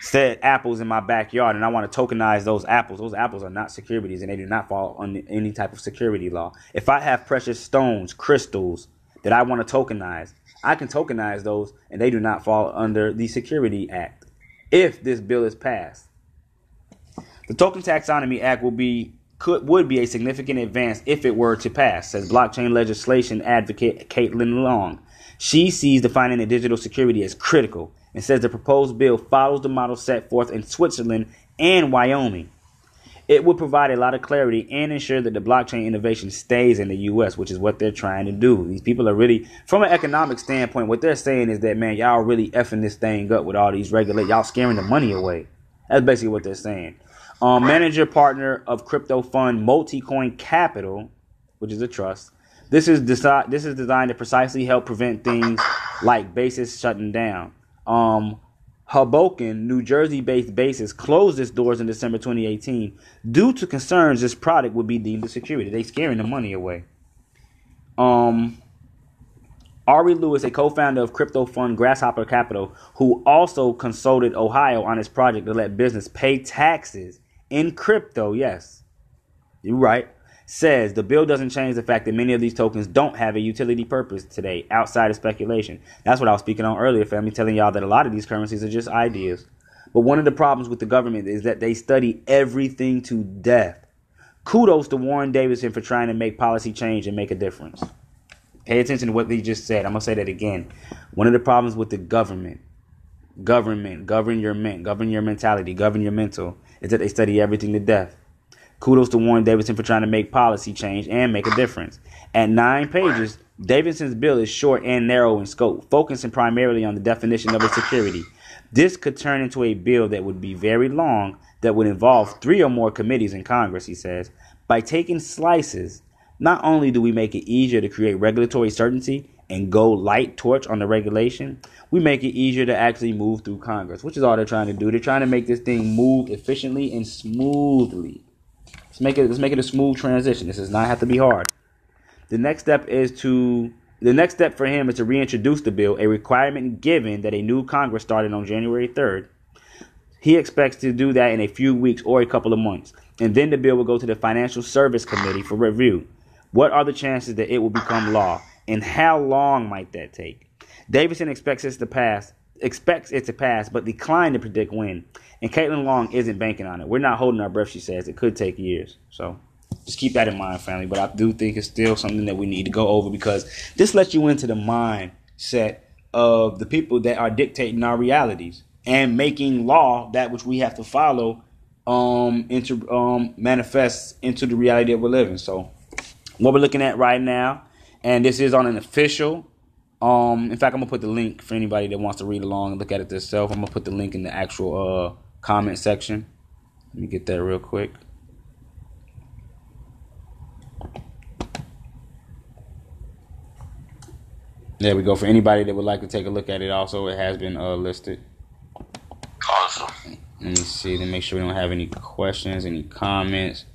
S1: said apples in my backyard and I want to tokenize those apples, those apples are not securities and they do not fall under any type of security law. If I have precious stones, crystals that I want to tokenize, I can tokenize those and they do not fall under the Security Act if this bill is passed. The Token Taxonomy Act will be could would be a significant advance if it were to pass, says blockchain legislation advocate Caitlin Long. She sees defining a digital security as critical and says the proposed bill follows the model set forth in Switzerland and Wyoming. It would provide a lot of clarity and ensure that the blockchain innovation stays in the U.S., which is what they're trying to do. These people are really, from an economic standpoint, what they're saying is that, man, y'all really effing this thing up with all these regulations. Y'all scaring the money away. That's basically what they're saying. Um, manager partner of crypto fund Multicoin Capital, which is a trust. This is, desi- this is designed to precisely help prevent things like basis shutting down um, Hoboken, New Jersey-based basis closed its doors in December 2018 due to concerns this product would be deemed a security. They scaring the money away. Um, Ari Lewis, a co-founder of crypto fund Grasshopper Capital, who also consulted Ohio on his project to let business pay taxes in crypto. Yes, you're right says the bill doesn't change the fact that many of these tokens don't have a utility purpose today outside of speculation. That's what I was speaking on earlier, family, telling y'all that a lot of these currencies are just ideas. But one of the problems with the government is that they study everything to death. Kudos to Warren Davidson for trying to make policy change and make a difference. Pay attention to what he just said. I'm going to say that again. One of the problems with the government, government, govern your ment, govern your mentality, govern your mental, is that they study everything to death. Kudos to Warren Davidson for trying to make policy change and make a difference. At nine pages, Davidson's bill is short and narrow in scope, focusing primarily on the definition of a security. This could turn into a bill that would be very long, that would involve three or more committees in Congress, he says. By taking slices, not only do we make it easier to create regulatory certainty and go light torch on the regulation, we make it easier to actually move through Congress, which is all they're trying to do. They're trying to make this thing move efficiently and smoothly. Let's make it let's make it a smooth transition. This does not have to be hard. The next step is to the next step for him is to reintroduce the bill, a requirement given that a new Congress started on January 3rd. He expects to do that in a few weeks or a couple of months. And then the bill will go to the Financial Service Committee for review. What are the chances that it will become law? And how long might that take? Davidson expects it to pass expects it to pass, but declined to predict when. And Caitlin Long isn't banking on it. We're not holding our breath, she says. It could take years. So just keep that in mind, family. But I do think it's still something that we need to go over because this lets you into the mindset of the people that are dictating our realities and making law that which we have to follow um into um manifests into the reality that we're living. So what we're looking at right now, and this is on an official Um, in fact, I'm gonna put the link for anybody that wants to read along and look at it themselves. I'm gonna put the link in the actual uh, comment section. Let me get that real quick. There we go. For anybody that would like to take a look at it, also it has been uh, listed.
S2: Awesome.
S1: Let me see to make sure we don't have any questions, any comments.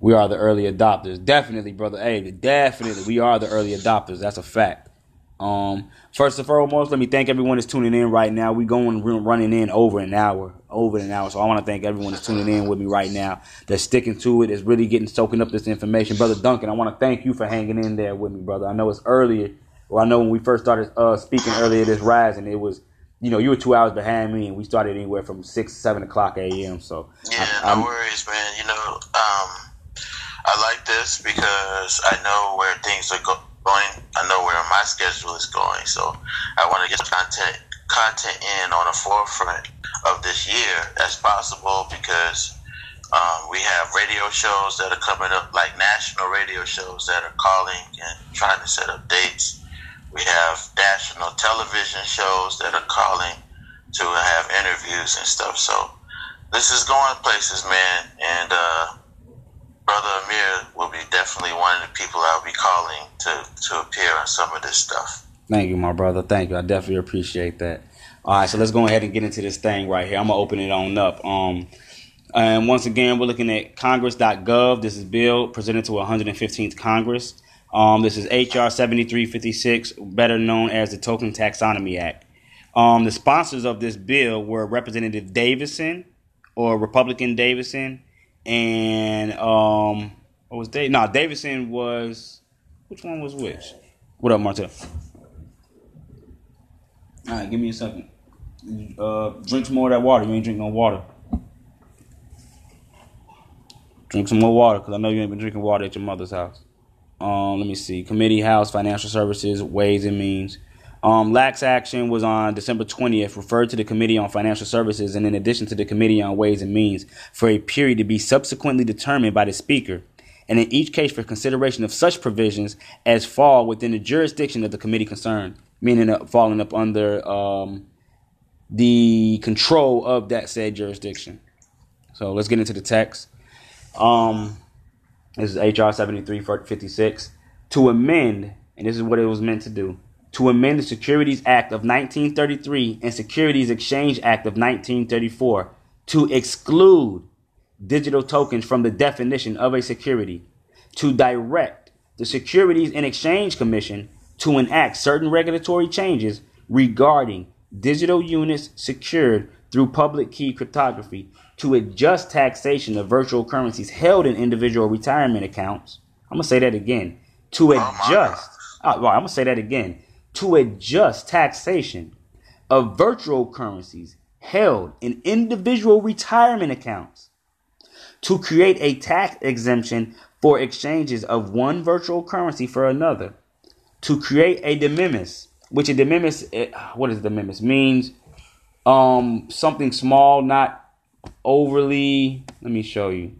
S1: We are the early adopters, definitely, brother. Hey, definitely, we are the early adopters. That's a fact. Um, first and foremost, let me thank everyone that's tuning in right now. We going running in over an hour, over an hour. So I want to thank everyone that's tuning in with me right now. That's sticking to it. Is really getting soaking up this information, brother Duncan. I want to thank you for hanging in there with me, brother. I know it's earlier. Well, I know when we first started uh, speaking earlier this rising, it was you know, you were two hours behind me, and we started anywhere from six, seven o'clock a.m. So
S2: yeah, I, no worries, man. You know, um, I like this because I know where things are going. I know where my schedule is going, so I want to get content content in on the forefront of this year as possible because um, we have radio shows that are coming up, like national radio shows that are calling and trying to set up dates we have national television shows that are calling to have interviews and stuff. So this is going places, man. And uh, Brother Amir will be definitely one of the people I'll be calling to, to appear on some of this stuff.
S1: Thank you, my brother. Thank you. I definitely appreciate that. All right, so let's go ahead and get into this thing right here. I'm gonna open it on up. Um, and once again, we're looking at Congress.gov. This is bill presented to 115th Congress. Um, this is HR 7356, better known as the Token Taxonomy Act. Um, the sponsors of this bill were Representative Davidson or Republican Davidson, and um, what was Dave? No, Davidson was which one was which? What up, Martel? All right, give me a second. Uh, drink some more of that water. You ain't drinking no water. Drink some more water, cause I know you ain't been drinking water at your mother's house. Um, let me see. Committee House Financial Services Ways and Means. Um, lax action was on December 20th, referred to the Committee on Financial Services and in addition to the Committee on Ways and Means for a period to be subsequently determined by the Speaker, and in each case for consideration of such provisions as fall within the jurisdiction of the committee concerned, meaning uh, falling up under um, the control of that said jurisdiction. So let's get into the text. Um, this is HR 7356. To amend, and this is what it was meant to do, to amend the Securities Act of 1933 and Securities Exchange Act of 1934 to exclude digital tokens from the definition of a security, to direct the Securities and Exchange Commission to enact certain regulatory changes regarding digital units secured through public key cryptography to adjust taxation of virtual currencies held in individual retirement accounts. I'm going to say that again. To oh, adjust, oh, well, I'm going to say that again. To adjust taxation of virtual currencies held in individual retirement accounts. To create a tax exemption for exchanges of one virtual currency for another. To create a de minimis, which a de minimis, eh, what de minimis means? Um, something small, not overly. Let me show you.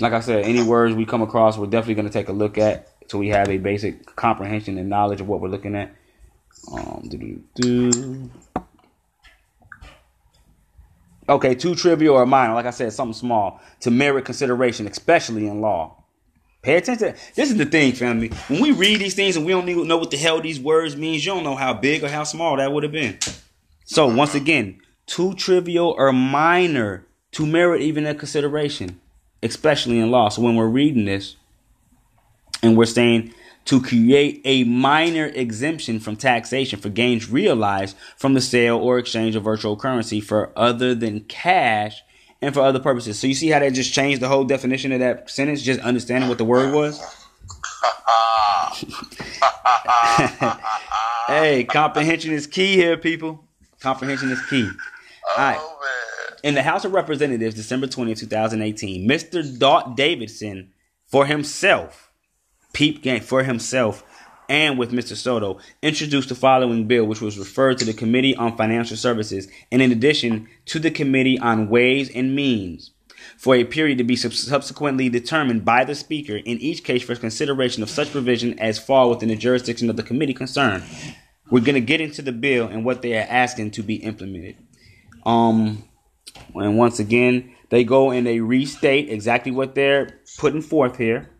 S1: Like I said, any words we come across, we're definitely going to take a look at, so we have a basic comprehension and knowledge of what we're looking at. Um, Okay, too trivial or minor, like I said, something small to merit consideration, especially in law. Pay attention. This is the thing, family. When we read these things and we don't even know what the hell these words means, you don't know how big or how small that would have been. So once again, too trivial or minor to merit even a consideration, especially in law. So when we're reading this and we're saying to create a minor exemption from taxation for gains realized from the sale or exchange of virtual currency for other than cash and for other purposes. So you see how that just changed the whole definition of that sentence, just understanding what the word was? hey, comprehension is key here, people. Comprehension is key. All right. Oh, In the House of Representatives, December 20, 2018, Mr. Dot Davidson, for himself, Peep Gang, for himself, and with Mr. Soto, introduced the following bill, which was referred to the Committee on Financial Services, and in addition to the Committee on Ways and Means. for a period to be subsequently determined by the Speaker in each case for consideration of such provision as fall within the jurisdiction of the committee concerned. We're going to get into the bill and what they are asking to be implemented. Um, and once again, they go and they restate exactly what they're putting forth here.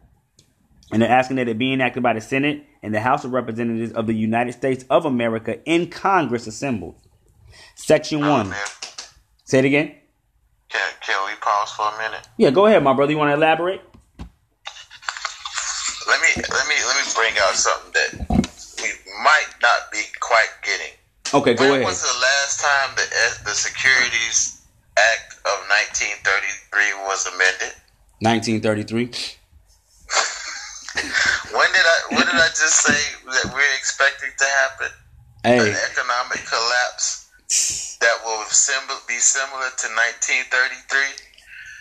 S1: And they're asking that it be enacted by the Senate and the House of Representatives of the United States of America in Congress assembled. Section 1. Say it again.
S2: Can, can we pause for a minute?
S1: Yeah, go ahead, my brother. You want to elaborate?
S2: Let me let me let me bring out something that we might not be quite getting.
S1: Okay, go
S2: when
S1: ahead.
S2: When was the last time the eh, the Securities Act of 1933 was amended?
S1: 1933.
S2: When did I what did I just say that we're expecting to happen?
S1: Hey.
S2: An economic collapse that will be similar to 1933.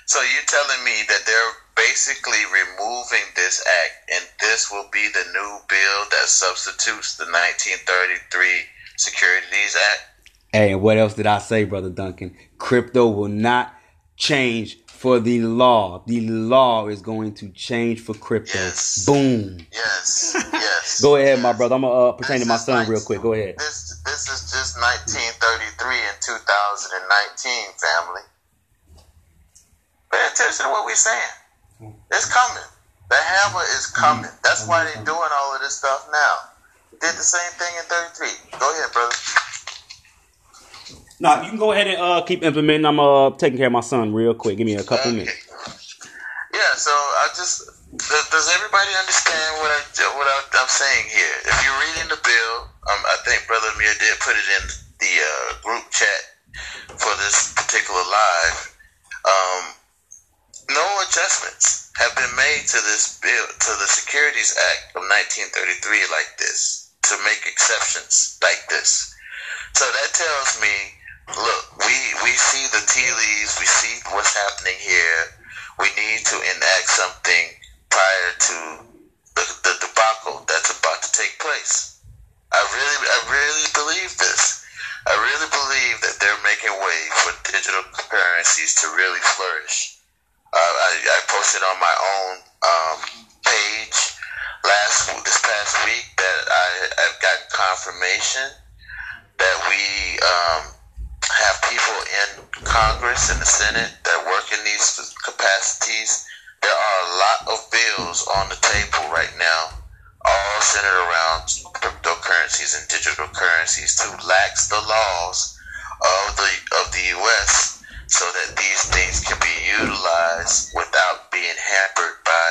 S2: So you're telling me that they're basically removing this act, and this will be the new bill that substitutes the 1933 Securities Act?
S1: Hey, and what else did I say, brother Duncan? Crypto will not change for the law. The law is going to change for crypto.
S2: Yes.
S1: Boom.
S2: Yes. Yes.
S1: Go ahead,
S2: yes.
S1: my brother. I'm gonna uh, pertain
S2: This
S1: to my son
S2: nice.
S1: real quick. Go ahead.
S2: This this is just 1933 and 2019, family. Pay attention to what we're saying. It's coming. The hammer is coming. That's why they're doing all of this stuff now. Did the same thing in 33. Go ahead, brother.
S1: No, you can go ahead and uh, keep implementing. I'm uh, taking care of my son real quick. Give me a couple
S2: Okay.
S1: minutes.
S2: Yeah, so I just does, does everybody understand what I what I, I'm saying here? If you're reading the bill, um, I think Brother Amir did put it in the uh, group chat for this particular live. Um, no adjustments have been made to this bill to the Securities Act of 1933 like this to make exceptions like this. So that tells me, look, we we see the tea leaves, we see what's happening here. We need to enact something prior to the, the debacle that's about to take place. I really, I really believe this. I really believe that they're making way for digital currencies to really flourish. Uh, I, I posted on my own um, page last this past week that I, I've gotten confirmation that we um, have people in Congress and the Senate that work in these capacities. There are a lot of bills on the table right now, all centered around cryptocurrencies and digital currencies to lax the laws of the of the U.S. so that these things can be utilized without being hampered by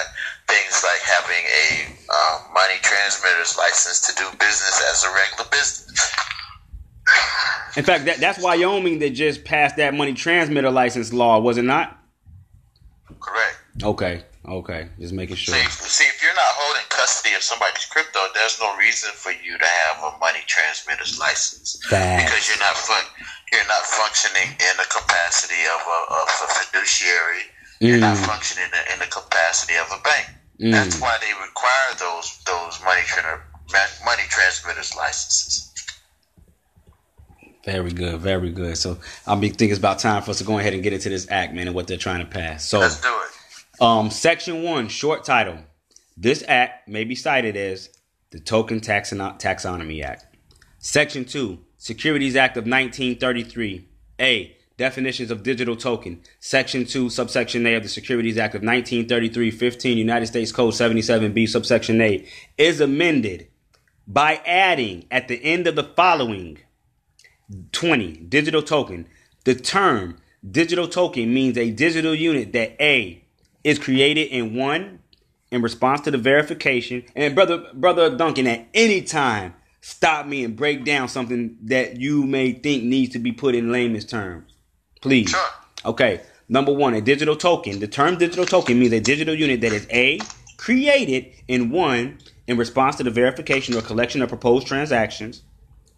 S2: things like having a um, money transmitter's license to do business as a regular business.
S1: In fact, that, that's Wyoming that just passed that money transmitter license law, was it not?
S2: Correct.
S1: Okay, okay, just making sure.
S2: See, see, if you're not holding custody of somebody's crypto, there's no reason for you to have a money transmitter's license
S1: Facts.
S2: because you're not fun- you're not functioning in the capacity of a, of a fiduciary. You're not
S1: Mm.
S2: functioning in the, in the capacity of a bank.
S1: Mm.
S2: That's why they require those those money tra- money transmitters licenses.
S1: Very good, very good. So I be think it's about time for us to go ahead and get into this act, man, and what they're trying to pass. So,
S2: Let's do it.
S1: um, section one, short title. This act may be cited as the Token Taxono- Taxonomy Act. Section two, Securities Act of 1933. A. Definitions of digital token. Section 2, subsection A of the Securities Act of 1933, 15, United States Code 77B, subsection A, is amended by adding at the end of the following 20. Digital token. The term digital token means a digital unit that A is created in one in response to the verification. And brother brother Duncan, at any time, stop me and break down something that you may think needs to be put in layman's terms. Please.
S2: Sure.
S1: Okay. Number one, a digital token. The term digital token means a digital unit that is A, created in one in response to the verification or collection of proposed transactions,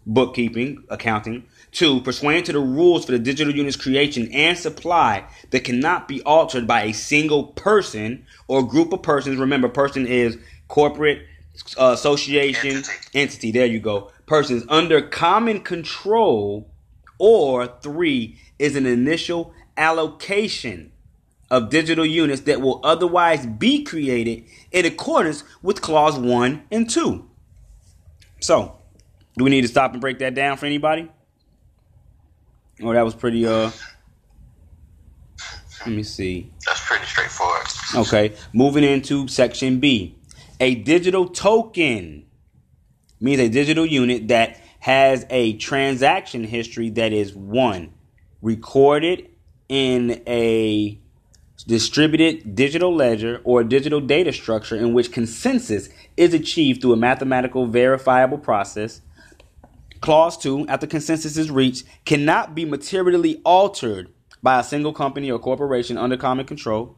S1: bookkeeping, accounting. Two, pursuant to the rules for the digital unit's creation and supply that cannot be altered by a single person or group of persons. Remember, person is corporate, uh, association,
S2: Entity.
S1: entity. There you go. Persons under common control. Or three is an initial allocation of digital units that will otherwise be created in accordance with clause 1 and 2. So, do we need to stop and break that down for anybody? Oh, that was pretty uh let me see.
S2: That's pretty straightforward.
S1: Okay, moving into section B. A digital token means a digital unit that has a transaction history that is one recorded in a distributed digital ledger or digital data structure in which consensus is achieved through a mathematical verifiable process. Clause 2, after consensus is reached, cannot be materially altered by a single company or corporation under common control.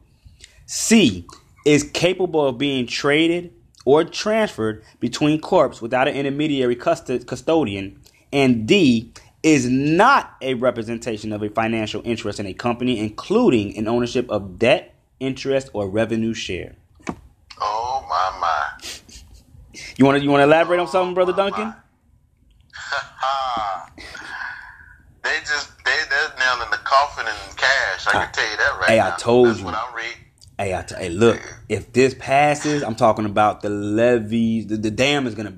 S1: C is capable of being traded or transferred between corps without an intermediary custodian. And D is not a representation of a financial interest in a company, including an ownership of debt, interest, or revenue share.
S2: Oh my my!
S1: You want to you want to elaborate on something, brother oh, Duncan?
S2: they just they they're nailing the coffin in cash. I can ah. tell you that right now.
S1: hey,
S2: now.
S1: I told
S2: That's
S1: you.
S2: What I'm reading.
S1: Hey, I t- hey, look, if this passes, I'm talking about the levees. The, the dam is gonna.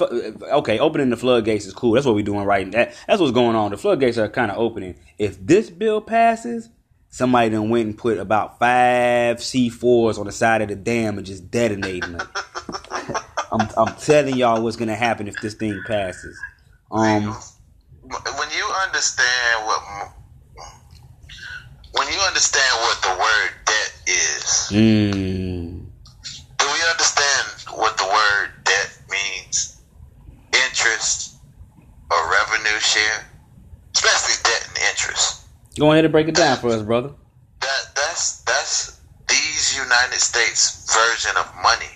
S1: Okay, opening the floodgates is cool. That's what we're doing right. That, that's what's going on. The floodgates are kind of opening. If this bill passes, somebody then went and put about five C4s on the side of the dam and just detonating them. I'm, I'm telling y'all what's gonna happen if this thing passes. Um,
S2: when you understand what when you understand what the word debt is,
S1: mm,
S2: do we understand what the word debt means? Interest or revenue share, especially debt and interest.
S1: go ahead and break it down for us, brother.
S2: That that's that's these United States version of money.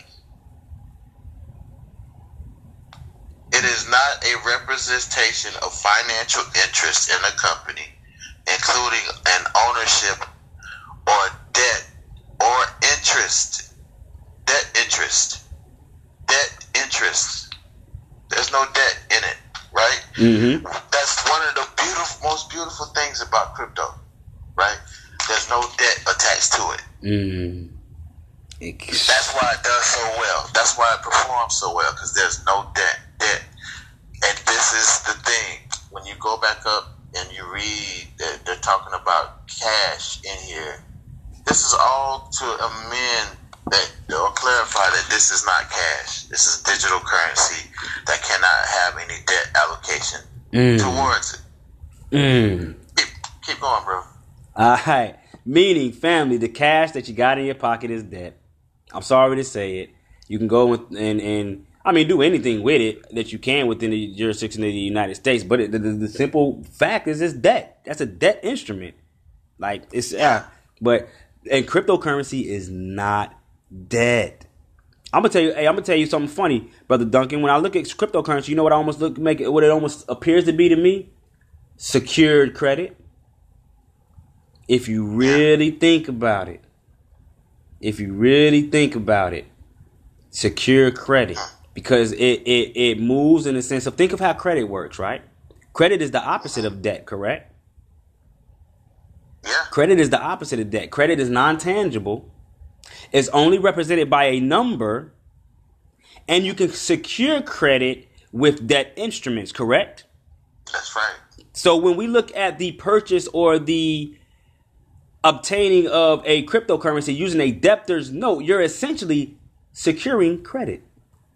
S2: It is not a representation of financial interest in a company, including an ownership or debt or interest. Debt interest. Debt interest. There's no debt in it, right?
S1: Mm-hmm.
S2: That's one of the beautiful, most beautiful things about crypto, right? There's no debt attached to it.
S1: Mm.
S2: That's why it does so well. That's why it performs so well because there's no debt. This is the thing. When you go back up and you read that they're talking about cash in here, this is all to amend that or clarify that this is not cash. This is digital currency that cannot have any debt allocation
S1: Mm.
S2: towards it.
S1: Mm.
S2: Keep, keep going, bro.
S1: All right. Meaning, family, the cash that you got in your pocket is debt. I'm sorry to say it. You can go and and I mean do anything with it that you can within the jurisdiction of the United States. But it, the, the, simple fact is, it's debt. That's a debt instrument. Like it's yeah. But and cryptocurrency is not debt. I'm gonna tell you. Hey, I'm gonna tell you something funny, brother Duncan. When I look at cryptocurrency, you know what I almost look make it what it almost appears to be to me? Secured credit. If you really think about it, if you really think about it, secure credit because it, it it moves in the sense of think of how credit works, right? Credit is the opposite of debt, correct?
S2: Yeah.
S1: Credit is the opposite of debt. Credit is non tangible. It's only represented by a number, and you can secure credit with debt instruments, correct?
S2: That's right.
S1: So when we look at the purchase or the obtaining of a cryptocurrency using a debtor's note, you're essentially securing credit,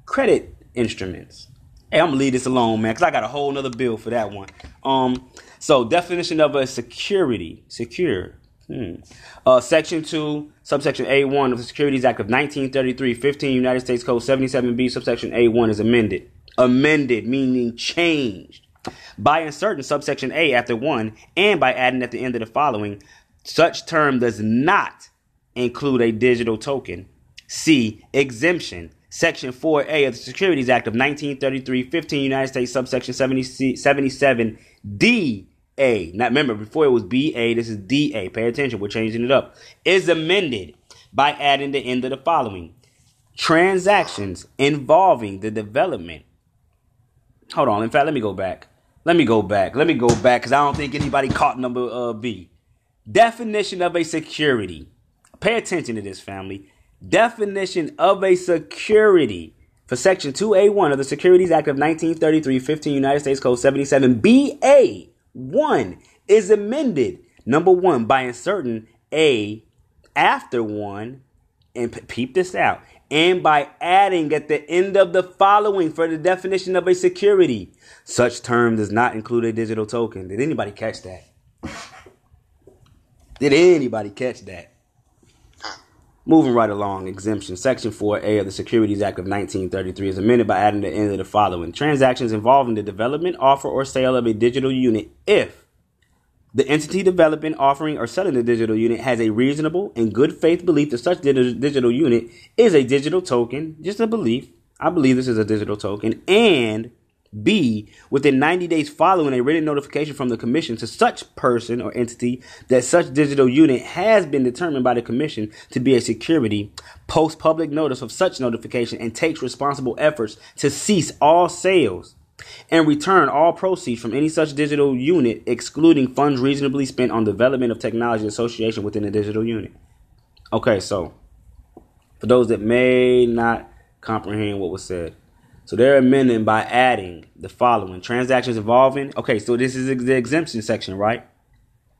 S1: credit instruments. Hey, I'm gonna leave this alone, man, because I got a whole nother bill for that one. Um, so definition of a security, secure. Hmm. Uh, section 2, subsection A1 of the Securities Act of 1933, 15 United States Code 77B, subsection A1 is amended. Amended, meaning changed. By inserting subsection A after 1 and by adding at the end of the following, such term does not include a digital token. C. Exemption. Section 4A of the Securities Act of 1933, 15 United States, subsection 70, 77D. A. Now remember, before it was BA, this is DA. Pay attention, we're changing it up. Is amended by adding the end of the following transactions involving the development. Hold on. In fact, let me go back. Let me go back. Let me go back because I don't think anybody caught number uh, B. Definition of a security pay attention to this, family. Definition of a security for Section 2A1 of the Securities Act of 1933, 15 United States Code 77, BA 1 is amended, number one, by inserting A after one, and peep this out, and by adding at the end of the following for the definition of a security. Such term does not include a digital token. Did anybody catch that? Did anybody catch that? Moving right along, exemption. Section 4A of the Securities Act of 1933 is amended by adding the end of the following transactions involving the development, offer, or sale of a digital unit if the entity developing, offering, or selling the digital unit has a reasonable and good faith belief that such digital unit is a digital token, just a belief. I believe this is a digital token, and B, within 90 days following a written notification from the Commission to such person or entity that such digital unit has been determined by the Commission to be a security, post public notice of such notification and takes responsible efforts to cease all sales and return all proceeds from any such digital unit, excluding funds reasonably spent on development of technology association within the digital unit. Okay, so for those that may not comprehend what was said, so they're amending by adding the following transactions involving. Okay, so this is the exemption section, right?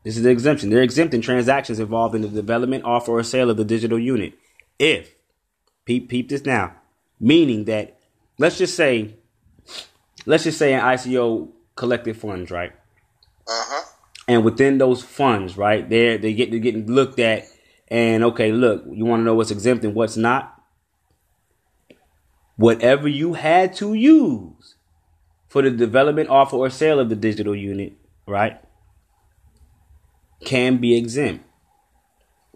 S1: This is the exemption. They're exempting transactions involving the development, offer, or sale of the digital unit. If, peep, peep this now, meaning that, let's just say, let's just say an ICO collected funds, right?
S2: Uh-huh.
S1: And within those funds, right, they're, they get, they're getting looked at and okay, look, you want to know what's exempt and what's not? Whatever you had to use for the development, offer, or sale of the digital unit, right, can be exempt.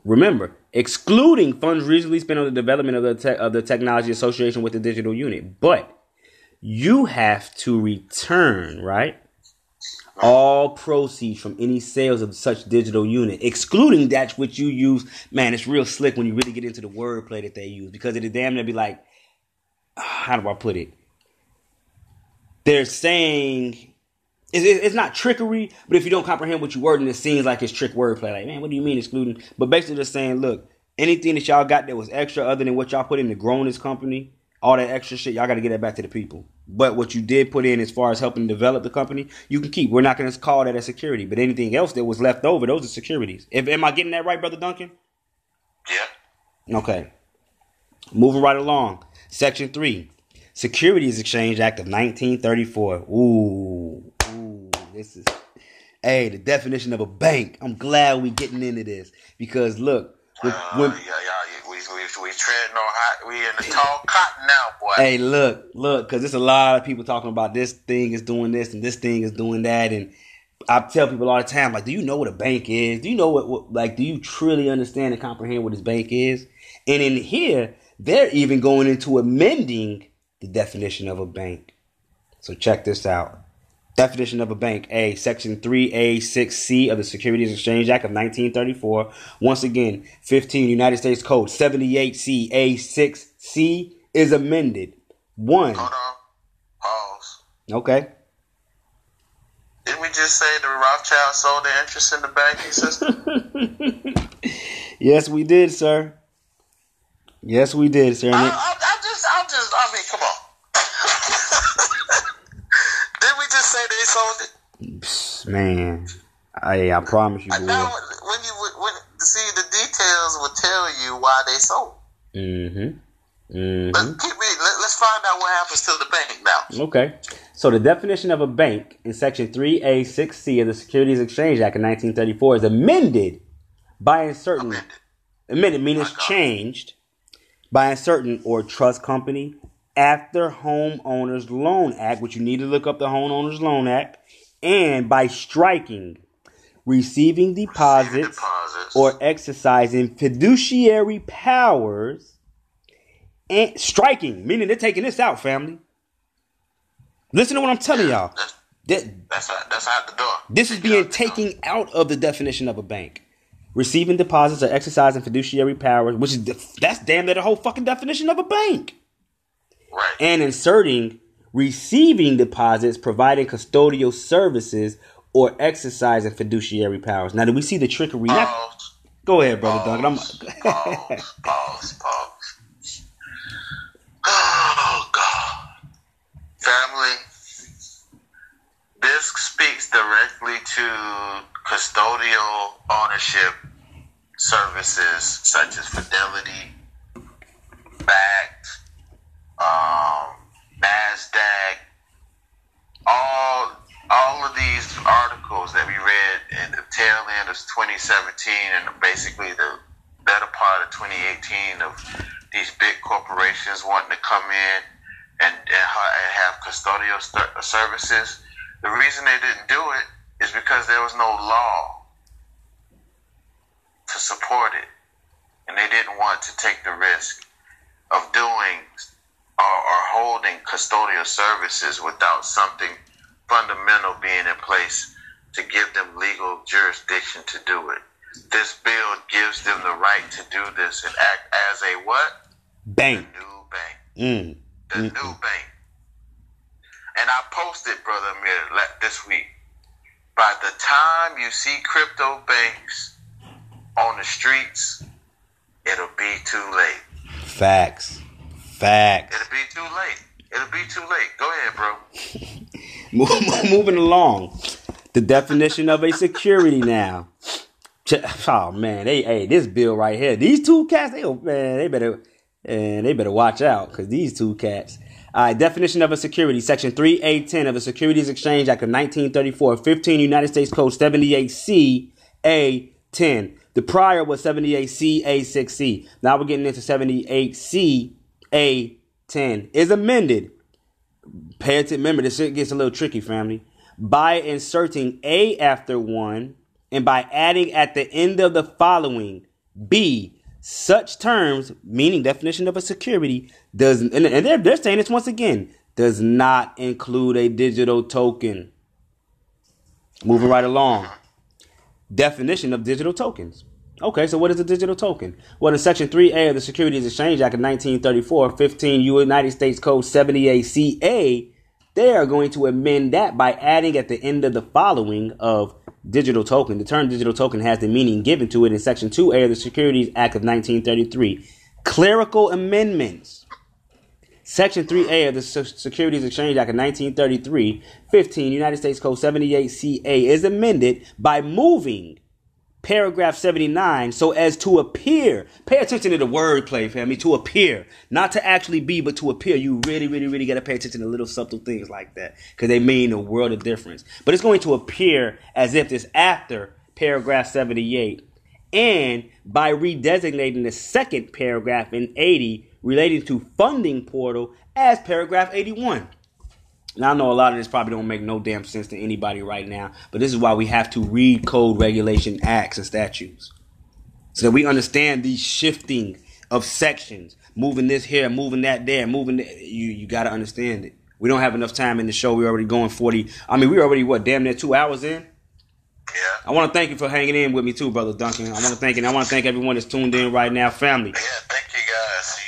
S1: Remember, excluding funds reasonably spent on the development of the, te- of the technology association with the digital unit. But you have to return, right? All proceeds from any sales of such digital unit, excluding that which you use. Man, it's real slick when you really get into the wordplay that they use because it'll damn near be like, how do I put it? They're saying it's, it's not trickery, but if you don't comprehend what you're wording, it seems like it's trick wordplay. Like, man, what do you mean excluding? But basically, just saying, look, anything that y'all got that was extra other than what y'all put in to grow this company, all that extra shit, y'all got to get that back to the people. But what you did put in as far as helping develop the company, you can keep. We're not going to call that a security, but anything else that was left over, those are securities. If am I getting that right, brother Duncan?
S2: Yeah.
S1: Okay. Moving right along. Section 3. Securities Exchange Act of 1934. Ooh, ooh, this is, hey, the definition of a bank. I'm glad we getting into this because look,
S2: when, uh, when, yeah, yeah, we, we, we treading on hot, we in the tall cotton now, boy.
S1: Hey, look, look, because there's a lot of people talking about this thing is doing this and this thing is doing that, and I tell people all the time, like, do you know what a bank is? Do you know what, what like, do you truly understand and comprehend what this bank is? And in here, they're even going into amending the definition of a bank. So check this out. Definition of a bank. A. Section 3A6C of the Securities Exchange Act of 1934. Once again, 15 United States Code 78C A6C is amended. One.
S2: Hold on. Pause.
S1: Okay.
S2: Didn't we just say the Rothschild sold their interest in the banking system?
S1: yes, we did, sir. Yes, we did, sir.
S2: I, I, I just, I just, I mean, come on. did we just say they sold it?
S1: Man, I, I promise you.
S2: I know when you when see the details will tell you why they sold.
S1: Mm-hmm. Mm-hmm.
S2: Let's, keep reading. Let, let's find out what happens to the bank now.
S1: Okay. So the definition of a bank in Section 3A6C of the Securities Exchange Act of 1934 is amended by a certain amended, amended meaning it's changed by a certain or trust company after Homeowners Loan Act, which you need to look up the Homeowners Loan Act, and by striking, receiving deposits, deposits. or exercising fiduciary powers, and striking, meaning they're taking this out, family. Listen to what I'm telling y'all.
S2: That's, that's, out, that's out the door.
S1: This is being taken out of the definition of a bank receiving deposits or exercising fiduciary powers, which is that's damn near the whole fucking definition of a bank.
S2: Right.
S1: And inserting receiving deposits, providing custodial services, or exercising fiduciary powers. Now, do we see the trickery?
S2: Pause.
S1: Go ahead, brother
S2: Pause,
S1: Duncan. I'm
S2: pause, pause, pause. Oh God, family. This speaks directly to custodial ownership services such as Fidelity, Bakkt, um, Nasdaq, all all of these articles that we read in the tail end of 2017 and basically the better part of 2018 of these big corporations wanting to come in and, and, have custodial st- services. The reason they didn't do it is because there was no law to support it, and they didn't want to take the risk of doing or, or holding custodial services without something fundamental being in place to give them legal jurisdiction to do it. This bill gives them the right to do this and act as a what?
S1: Bank.
S2: The New bank.
S1: Mm.
S2: The new bank. And I posted, Brother Amir, this week. By the time you see crypto banks on the streets, it'll be too late.
S1: Facts. Facts.
S2: It'll be too late. It'll be too late. Go ahead, bro.
S1: Moving along. The definition of a security now. Oh man, they hey this bill right here. These two cats, they oh, man, they better and they better watch out because these two cats. Right, definition of a security, section 3A10 of the Securities Exchange Act of 1934, 15 United States Code 78C A10. The prior was 78C A6C. Now we're getting into 78C A10. Is amended pay attention. Remember, this gets a little tricky, family. By inserting A after one and by adding at the end of the following B, such terms, meaning definition of a security, does and they're, they're saying this once again, does not include a digital token. Moving right along. Definition of digital tokens. Okay, so what is a digital token? Well, in Section 3A of the Securities Exchange Act of 1934, 15 United States Code 78CA, they are going to amend that by adding at the end of the following of digital token. The term digital token has the meaning given to it in Section 2A of the Securities Act of 1933. Clerical amendments. Section 3A of the Securities Exchange Act of 1933, 15 United States Code 78CA is amended by moving paragraph 79 so as to appear pay attention to the wordplay family to appear. Not to actually be but to appear. You really really really got to pay attention to little subtle things like that because they mean a world of difference. But it's going to appear as if it's after paragraph 78 and by redesignating the second paragraph in 80 relating to funding portal as paragraph 81 now I know a lot of this probably don't make no damn sense to anybody right now, but this is why we have to read code regulation acts and statutes. So that we understand these shifting of sections, moving this here, moving that there, moving that. You you gotta understand it. We don't have enough time in the show. We're already going 40. I mean, we're already what, damn near two hours in?
S2: Yeah.
S1: I want to thank you for hanging in with me too, brother Duncan. I want to thank you. And I want to thank everyone that's tuned in right now, family.
S2: Yeah, thank you guys.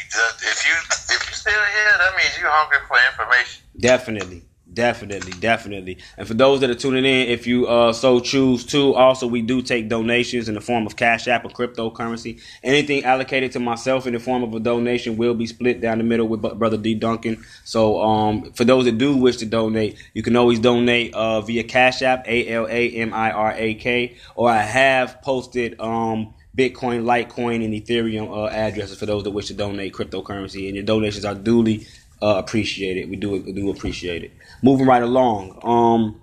S2: If you if still here, that means you're hungry for information.
S1: Definitely. Definitely, definitely. And for those that are tuning in, if you uh so choose to, also we do take donations in the form of cash app or cryptocurrency. Anything allocated to myself in the form of a donation will be split down the middle with brother D Duncan. So um for those that do wish to donate, you can always donate uh via cash app A L A M I R A K or I have posted um Bitcoin, Litecoin, and Ethereum uh, addresses for those that wish to donate cryptocurrency, and your donations are duly uh, appreciated. We do do appreciate it. Moving right along. Um,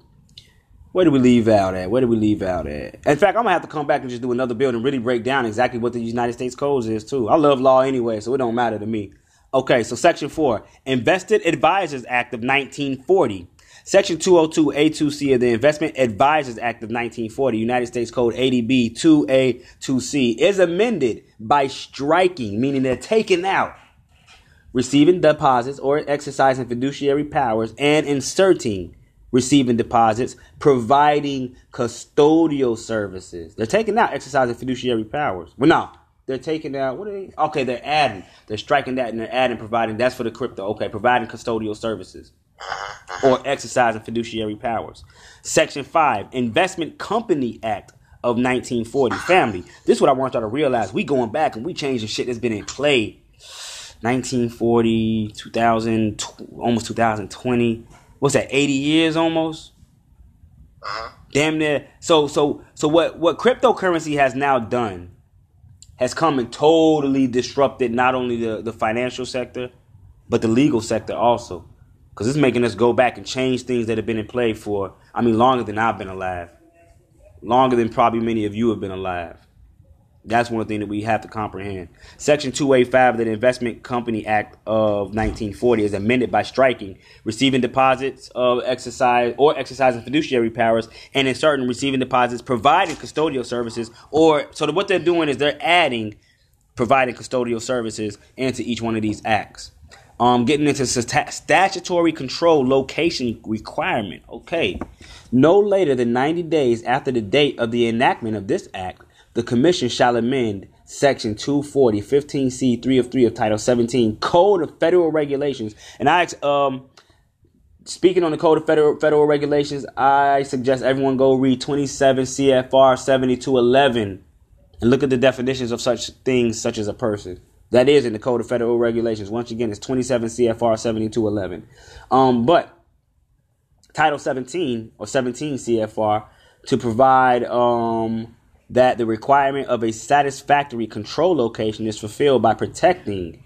S1: where do we leave out at? Where do we leave out at? In fact, I'm gonna have to come back and just do another build and really break down exactly what the United States Code is too. I love law anyway, so it don't matter to me. Okay, so Section Four, Invested Advisors Act of 1940. Section 202A2C of the Investment Advisors Act of 1940, United States Code 80B 2A 2C, is amended by striking, meaning they're taken out receiving deposits or exercising fiduciary powers, and inserting receiving deposits, providing custodial services. They're taking out exercising fiduciary powers. Well, no, they're taking out what are they? Okay, they're adding. They're striking that and they're adding, providing. That's for the crypto. Okay, providing custodial services or exercising fiduciary powers. Section 5, Investment Company Act of 1940. Family, this is what I want y'all to realize. We going back and we changing shit that's been in play. 1940, 2000, almost 2020. What's that? 80 years almost. Uh-huh. Damn near. So so so what what cryptocurrency has now done has come and totally disrupted not only the, the financial sector, but the legal sector also. Because it's making us go back and change things that have been in play for, I mean, longer than I've been alive. Longer than probably many of you have been alive. That's one thing that we have to comprehend. Section 285 of the Investment Company Act of 1940 is amended by striking receiving deposits of exercise or exercising fiduciary powers, and in certain receiving deposits providing custodial services. Or so what they're doing is they're adding providing custodial services into each one of these acts. Um, getting into statutory control location requirement. Okay, no later than 90 days after the date of the enactment of this act the Commission shall amend Section 240, 15C, 3 of 3 of Title 17, Code of Federal Regulations. And I, um, speaking on the Code of Federal, Federal Regulations, I suggest everyone go read 27 CFR 7211 and look at the definitions of such things such as a person. That is in the Code of Federal Regulations. Once again, it's 27 CFR 7211. Um, but Title 17 or 17 CFR to provide um, that the requirement of a satisfactory control location is fulfilled by protecting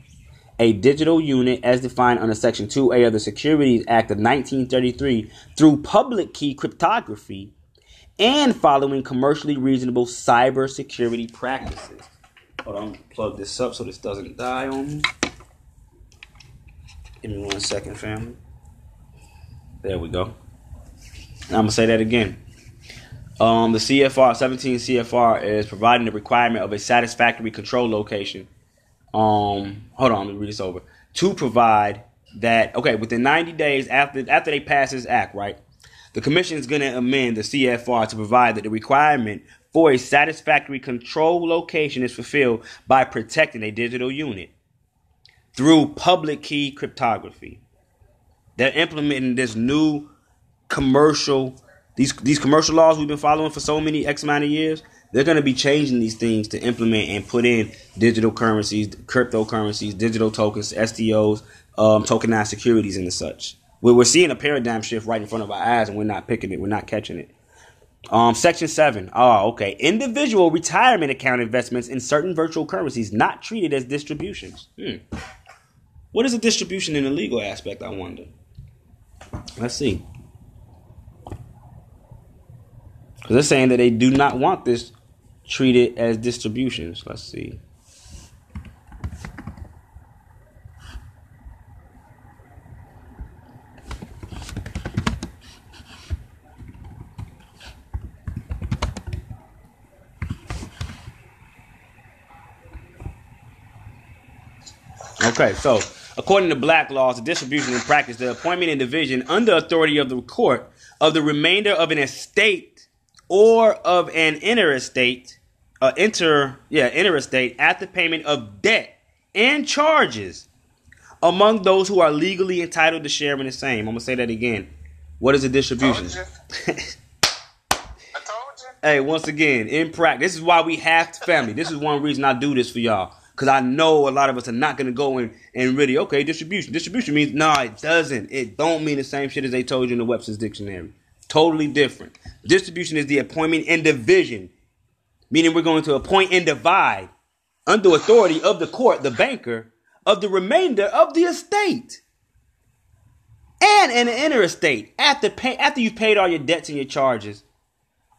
S1: a digital unit as defined under Section 2A of the Securities Act of 1933 through public key cryptography and following commercially reasonable cybersecurity practices. Hold on, plug this up so this doesn't die on me. Give me one second, family. There we go. I'm to say that again. Um, the CFR 17 CFR is providing the requirement of a satisfactory control location. Um, hold on, let me read this over. To provide that okay within 90 days after after they pass this act, right? The commission is going to amend the CFR to provide that the requirement for a satisfactory control location is fulfilled by protecting a digital unit through public key cryptography. They're implementing this new commercial these these commercial laws we've been following for so many X amount of years, they're going to be changing these things to implement and put in digital currencies, cryptocurrencies, digital tokens, STOs, um, tokenized securities, and the such. We're, we're seeing a paradigm shift right in front of our eyes, and we're not picking it. We're not catching it. Um, section seven. Oh, okay. Individual retirement account investments in certain virtual currencies not treated as distributions. Hmm. What is a distribution in the legal aspect? I wonder. Let's see. Because they're saying that they do not want this treated as distributions. Let's see. Okay, so according to black laws, the distribution in practice, the appointment and division under authority of the court of the remainder of an estate or of an interstate, uh, inter, yeah, interstate at the payment of debt and charges among those who are legally entitled to share in the same. I'm gonna say that again. What is a distribution? I told you. Hey, once again, in practice, this is why we have family. This is one reason I do this for y'all. Cause I know a lot of us are not gonna go and, and really, okay, distribution. Distribution means no, it doesn't. It don't mean the same shit as they told you in the Webster's dictionary. Totally different. Distribution is the appointment and division, meaning we're going to appoint and divide under authority of the court, the banker, of the remainder of the estate. And in the inner estate, after, pay, after you've paid all your debts and your charges,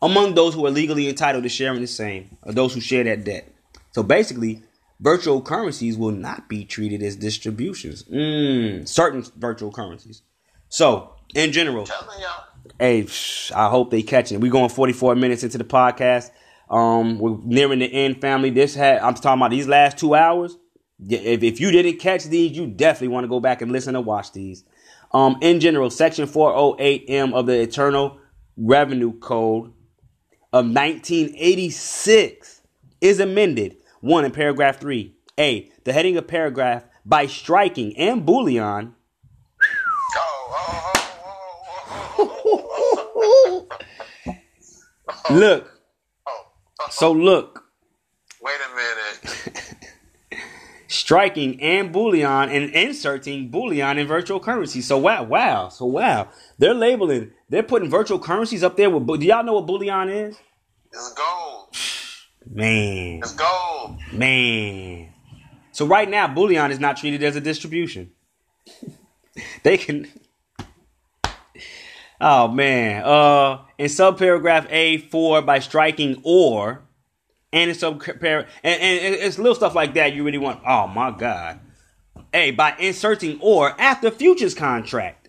S1: among those who are legally entitled to sharing the same, or those who share that debt. So basically, virtual currencies will not be treated as distributions. Mm, certain virtual currencies. So, in general, hey, I hope they catch it. We're going 44 minutes into the podcast. Um, we're nearing the end, family. This had I'm talking about these last two hours. If, if you didn't catch these, you definitely want to go back and listen and watch these. Um, in general, Section 408M of the Internal Revenue Code of 1986 is amended. One in paragraph three. A. The heading of paragraph by striking and bullion Look, So look.
S2: Wait a minute.
S1: striking and bullion and inserting bullion in virtual currency. So wow, wow, so wow, they're labeling, they're putting virtual currencies up there. With, do y'all know what bullion is?
S2: It's gold.
S1: Man,
S2: Let's go.
S1: Man, so right now, bullion is not treated as a distribution. they can. Oh man. Uh, in subparagraph A four, by striking or and it's some and, and it's little stuff like that you really want. Oh my god! Hey, by inserting or after futures contract.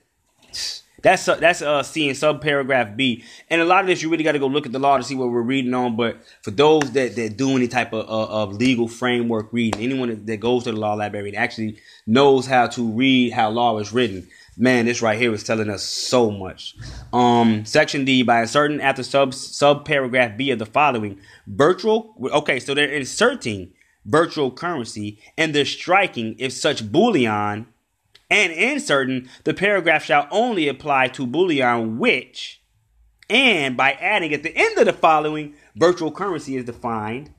S1: That's uh, that's uh seeing sub paragraph B, and a lot of this you really got to go look at the law to see what we're reading on. But for those that, that do any type of, uh, of legal framework reading, anyone that, that goes to the law library and actually knows how to read how law is written, man, this right here is telling us so much. Um, section D by inserting after sub sub paragraph B of the following virtual. Okay, so they're inserting virtual currency and they're striking if such bullion and inserting the paragraph shall only apply to bullion which and by adding at the end of the following virtual currency is defined.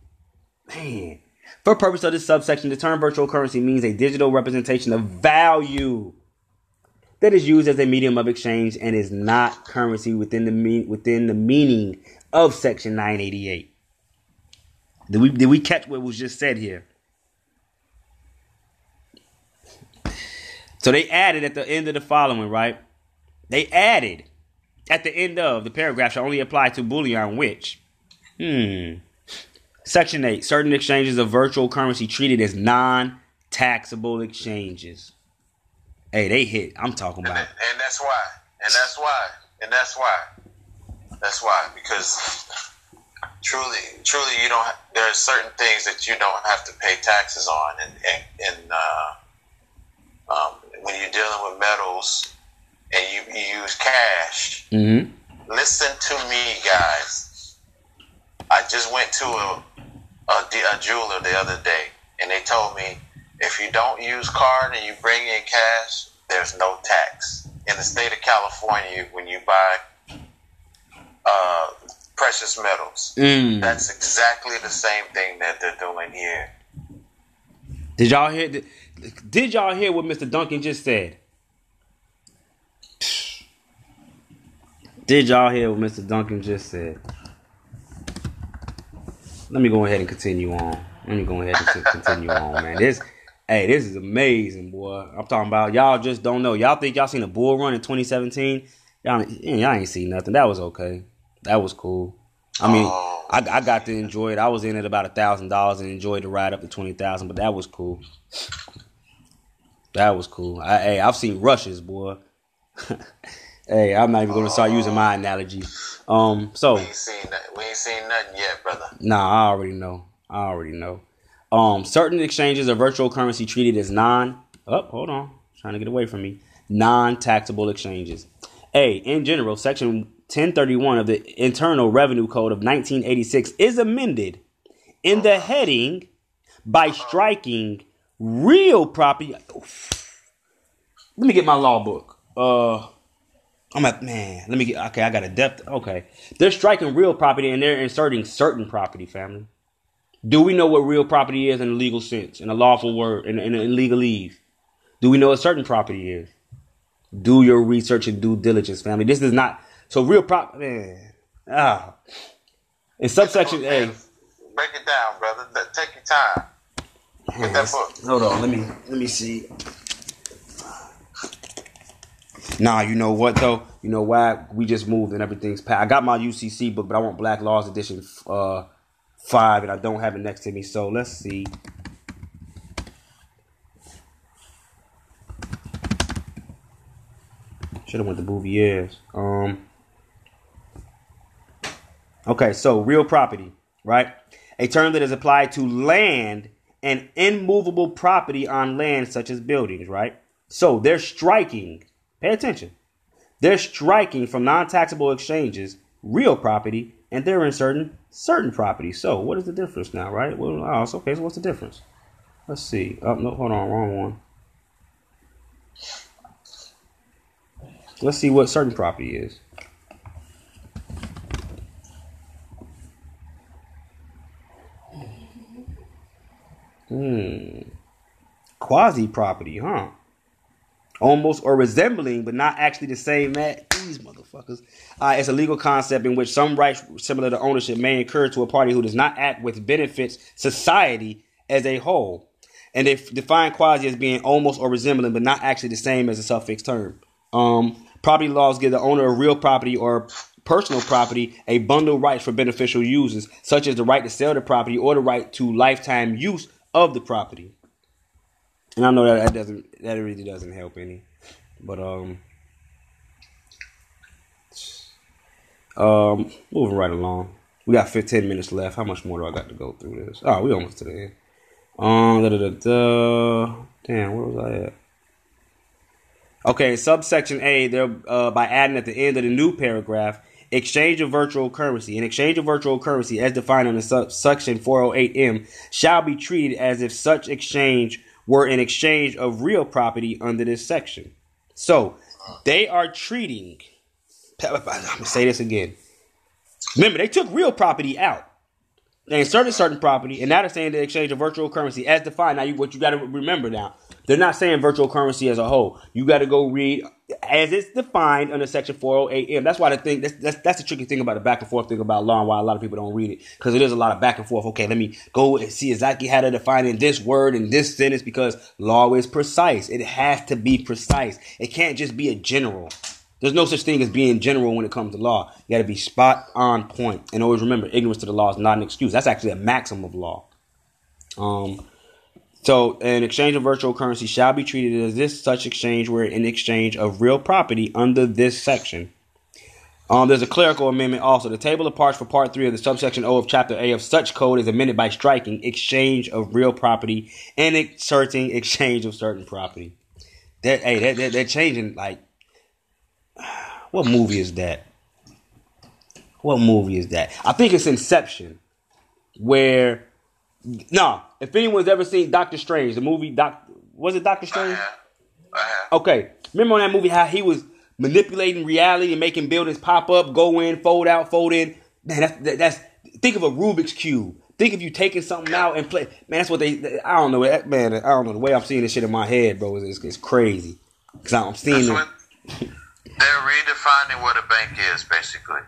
S1: Man, for purpose of this subsection, the term virtual currency means a digital representation of value that is used as a medium of exchange and is not currency within the within the meaning of section 988. Did we did we catch what was just said here? So they added at the end of the following, right? They added at the end of the paragraph shall only apply to bullion which hmm section 8 certain exchanges of virtual currency treated as non-taxable exchanges Hey, they hit. I'm talking about.
S2: And, and that's why. And that's why. And that's why. That's why. Because truly, truly, you don't. There are certain things that you don't have to pay taxes on, and and, and uh, um, when you're dealing with metals and you, you use cash.
S1: Mm-hmm.
S2: Listen to me, guys. I just went to a, a, a jeweler the other day, and they told me if you don't use card and you bring in cash, there's no tax. In the state of California, when you buy uh, precious metals,
S1: mm.
S2: that's exactly the same thing that they're doing here.
S1: Did y'all hear? Did y'all hear what Mr. Duncan just said? Did y'all hear what Mr. Duncan just said? Let me go ahead and continue on. Let me go ahead and continue on, man. This Hey, this is amazing, boy. I'm talking about y'all just don't know. Y'all think y'all seen a bull run in 2017? Y'all, y'all ain't seen nothing. That was okay. That was cool. I mean, oh, I, I got to enjoy it. I was in at about a thousand dollars and enjoyed the ride up to twenty thousand, but that was cool. That was cool. I, hey, I've seen rushes, boy. hey, I'm not even going to start using my analogy. Um, so
S2: we ain't seen that. We ain't seen nothing yet, brother.
S1: Nah, I already know. I already know. Um, certain exchanges of virtual currency treated as non. Oh, hold on, trying to get away from me. Non-taxable exchanges. A. In general, Section 1031 of the Internal Revenue Code of 1986 is amended in the heading by striking real property. Let me get my law book. Uh, I'm at man. Let me get. Okay, I got a depth. Okay, they're striking real property and they're inserting certain property. Family. Do we know what real property is in a legal sense, in a lawful word, in, in, in legalese? Do we know what certain property is? Do your research and due diligence, family. This is not so real property. Man, ah, in subsection A.
S2: Break it down, brother. Take your time. That book.
S1: Hold on. Let me let me see. Nah, you know what though? You know why we just moved and everything's packed. I got my UCC book, but I want Black Laws Edition uh, five, and I don't have it next to me. So let's see. Should have went to Bouvier's. Um. Okay, so real property, right? A term that is applied to land and immovable property on land such as buildings, right? So they're striking. Pay attention. They're striking from non-taxable exchanges real property and they're certain certain properties. So what is the difference now, right? Well, oh, it's okay. So what's the difference? Let's see. Oh no, hold on, wrong one. Let's see what certain property is. Quasi property, huh? Almost or resembling, but not actually the same as these motherfuckers. Uh, it's a legal concept in which some rights similar to ownership may occur to a party who does not act with benefits society as a whole. And they define quasi as being almost or resembling, but not actually the same as a suffix term. Um, property laws give the owner of real property or personal property a bundle of rights for beneficial uses, such as the right to sell the property or the right to lifetime use of the property. And I know that that doesn't that really doesn't help any, but um, um, moving right along. We got 15 minutes left. How much more do I got to go through this? Oh, we almost to the end. Um, da, da, da, da. Damn, where was I at? Okay, subsection A, there uh, by adding at the end of the new paragraph, exchange of virtual currency. An exchange of virtual currency, as defined under section 408M, shall be treated as if such exchange were an exchange of real property under this section. So they are treating. I'm gonna say this again. Remember, they took real property out. They inserted certain property, and now they're saying the exchange of virtual currency as defined. Now, you, what you got to remember now, they're not saying virtual currency as a whole. You got to go read as it's defined under Section 408M. That's why the thing that's, that's, that's the tricky thing about the back and forth thing about law, and why a lot of people don't read it because it is a lot of back and forth. Okay, let me go and see exactly how to define in this word in this sentence because law is precise. It has to be precise. It can't just be a general. There's no such thing as being general when it comes to law. You got to be spot on point. And always remember, ignorance to the law is not an excuse. That's actually a maxim of law. Um, so, an exchange of virtual currency shall be treated as this such exchange where in exchange of real property under this section. Um, there's a clerical amendment also. The table of parts for part three of the subsection O of chapter A of such code is amended by striking exchange of real property and inserting exchange of certain property. That hey, that, that, they're changing like what movie is that? What movie is that? I think it's Inception, where no, if anyone's ever seen Doctor Strange, the movie Doc was it Doctor Strange? Okay, remember on that movie how he was manipulating reality and making buildings pop up, go in, fold out, fold in. Man, that's that, that's think of a Rubik's cube. Think of you taking something out and play. Man, that's what they. I don't know. Man, I don't know. The way I'm seeing this shit in my head, bro, is it's crazy. Cause I'm seeing it.
S2: They're redefining what a bank is, basically.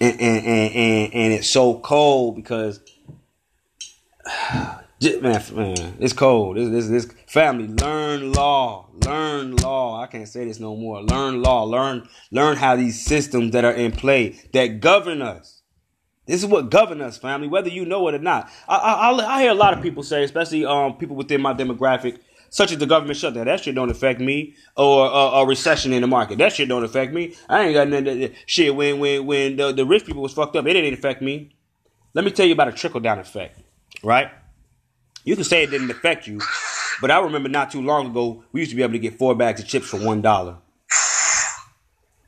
S1: And and and and, and it's so cold because man, man, it's cold. This, this, this family learn law, learn law. I can't say this no more. Learn law, learn, learn how these systems that are in play that govern us. This is what govern us, family, whether you know it or not. I, I, I hear a lot of people say, especially um people within my demographic, such as the government shutdown. That shit don't affect me, or uh, a recession in the market. That shit don't affect me. I ain't got nothing. To, shit, when when when the, the rich people was fucked up, it didn't affect me. Let me tell you about a trickle down effect, right? You can say it didn't affect you, but I remember not too long ago we used to be able to get four bags of chips for one dollar.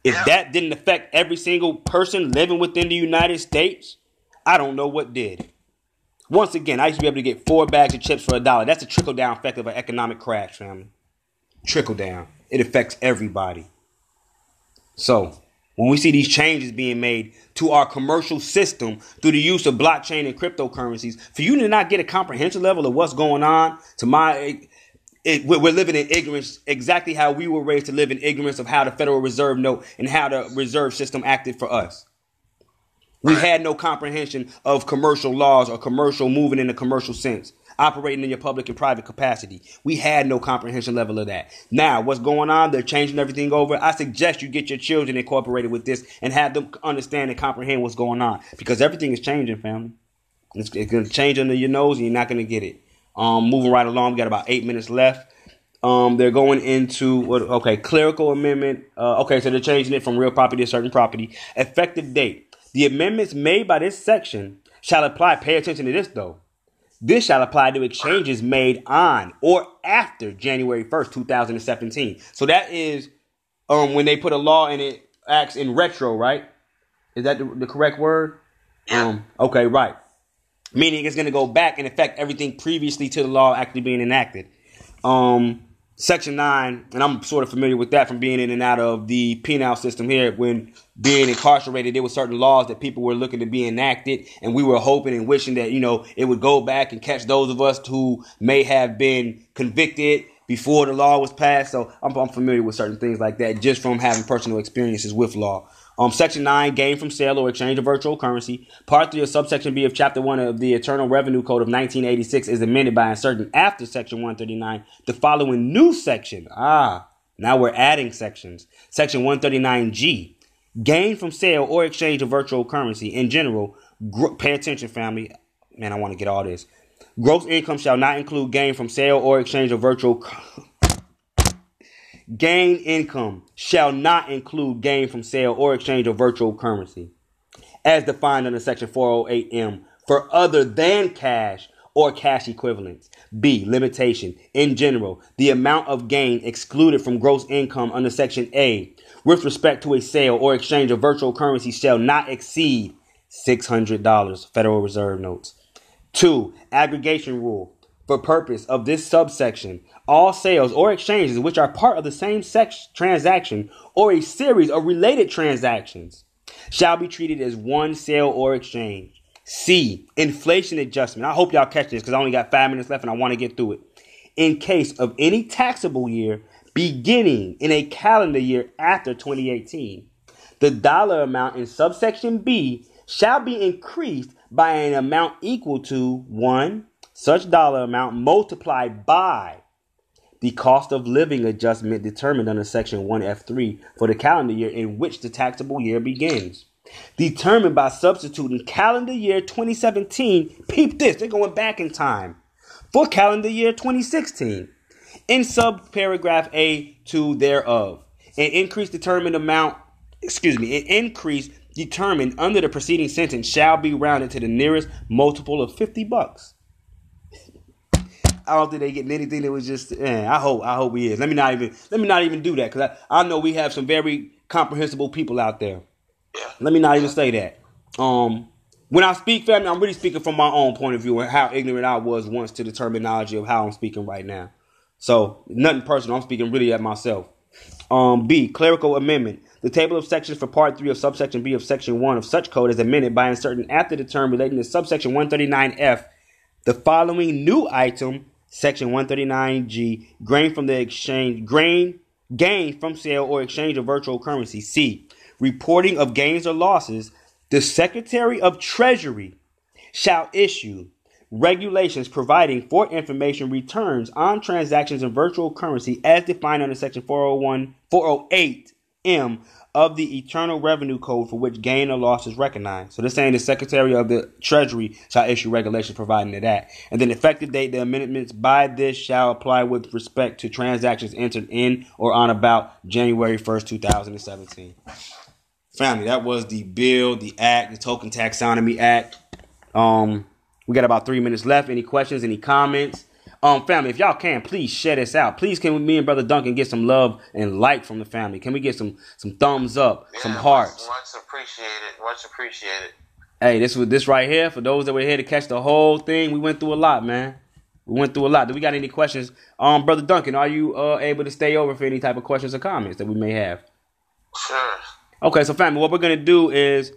S1: If yeah. that didn't affect every single person living within the United States, I don't know what did. Once again, I used to be able to get four bags of chips for a dollar. That's a trickle down effect of an economic crash, family. Trickle down. It affects everybody. So, when we see these changes being made to our commercial system through the use of blockchain and cryptocurrencies, for you to not get a comprehensive level of what's going on, to my, it, it, we're living in ignorance, exactly how we were raised to live in ignorance of how the Federal Reserve note and how the reserve system acted for us. We had no comprehension of commercial laws or commercial moving in a commercial sense, operating in your public and private capacity. We had no comprehension level of that. Now, what's going on? They're changing everything over. I suggest you get your children incorporated with this and have them understand and comprehend what's going on because everything is changing, family. It's, it's going to change under your nose and you're not going to get it. Um, moving right along, we got about eight minutes left. Um, they're going into what? Okay, clerical amendment. Uh, okay, so they're changing it from real property to certain property. Effective date. The amendments made by this section shall apply. Pay attention to this though. This shall apply to exchanges made on or after January 1st, 2017. So that is um, when they put a law and it acts in retro, right? Is that the, the correct word? Um, okay, right. Meaning it's going to go back and affect everything previously to the law actually being enacted. Um, Section 9, and I'm sort of familiar with that from being in and out of the penal system here. When being incarcerated, there were certain laws that people were looking to be enacted, and we were hoping and wishing that, you know, it would go back and catch those of us who may have been convicted before the law was passed. So I'm, I'm familiar with certain things like that just from having personal experiences with law. Um, section 9, gain from sale or exchange of virtual currency. Part 3 of subsection B of Chapter 1 of the Internal Revenue Code of 1986 is amended by inserting after Section 139 the following new section. Ah, now we're adding sections. Section 139G, gain from sale or exchange of virtual currency. In general, gr- pay attention, family. Man, I want to get all this. Gross income shall not include gain from sale or exchange of virtual Gain income shall not include gain from sale or exchange of virtual currency, as defined under Section 408M for other than cash or cash equivalents. B. Limitation. In general, the amount of gain excluded from gross income under Section A with respect to a sale or exchange of virtual currency shall not exceed $600 Federal Reserve notes. 2. Aggregation rule. For purpose of this subsection, all sales or exchanges which are part of the same sex transaction or a series of related transactions shall be treated as one sale or exchange. C. Inflation adjustment. I hope y'all catch this because I only got five minutes left and I want to get through it. In case of any taxable year beginning in a calendar year after 2018, the dollar amount in subsection B shall be increased by an amount equal to 1. Such dollar amount multiplied by the cost of living adjustment determined under Section 1F3 for the calendar year in which the taxable year begins. Determined by substituting calendar year 2017, peep this, they're going back in time, for calendar year 2016. In subparagraph A2 thereof, an increase determined amount, excuse me, an increase determined under the preceding sentence shall be rounded to the nearest multiple of 50 bucks. I don't think they getting anything that was just. Eh, I hope. I hope he is. Let me not even. Let me not even do that because I, I know we have some very comprehensible people out there.
S2: Yeah.
S1: Let me not even say that. Um, when I speak, family, I'm really speaking from my own point of view and how ignorant I was once to the terminology of how I'm speaking right now. So nothing personal. I'm speaking really at myself. Um, B. Clerical amendment. The table of sections for Part 3 of subsection B of Section 1 of such code is amended by inserting after the term relating to subsection 139F the following new item Section 139G, grain from the exchange, grain, gain from sale or exchange of virtual currency. C, reporting of gains or losses. The Secretary of Treasury shall issue regulations providing for information returns on transactions in virtual currency as defined under Section 401, 408M of the Eternal Revenue Code for which gain or loss is recognized. So they're saying the Secretary of the Treasury shall issue regulations providing to that. And then effective date, the amendments by this shall apply with respect to transactions entered in or on about January 1st, 2017. Family, that was the bill, the act, the Token Taxonomy Act. Um, we got about three minutes left. Any questions, any comments? Um, family, if y'all can, please share this out. Please, can me and Brother Duncan get some love and like from the family? Can we get some some thumbs up,
S2: Yeah,
S1: some hearts?
S2: Much, much appreciated. Much appreciated.
S1: Hey, this was this right here for those that were here to catch the whole thing. We went through a lot, man. We went through a lot. Do we got any questions? Um, Brother Duncan, are you uh, able to stay over for any type of questions or comments that we may have?
S2: Sure.
S1: Okay, so family, what we're gonna do is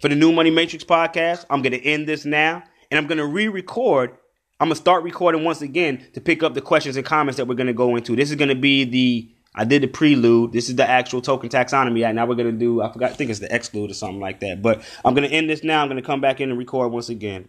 S1: for the New Money Matrix podcast, I'm gonna end this now, and I'm gonna re-record. I'm gonna start recording once again to pick up the questions and comments that we're gonna go into. This is gonna be the I did the prelude. This is the actual token taxonomy. Now we're gonna do I forgot I think it's the exclude or something like that. But I'm gonna end this now. I'm gonna come back in and record once again.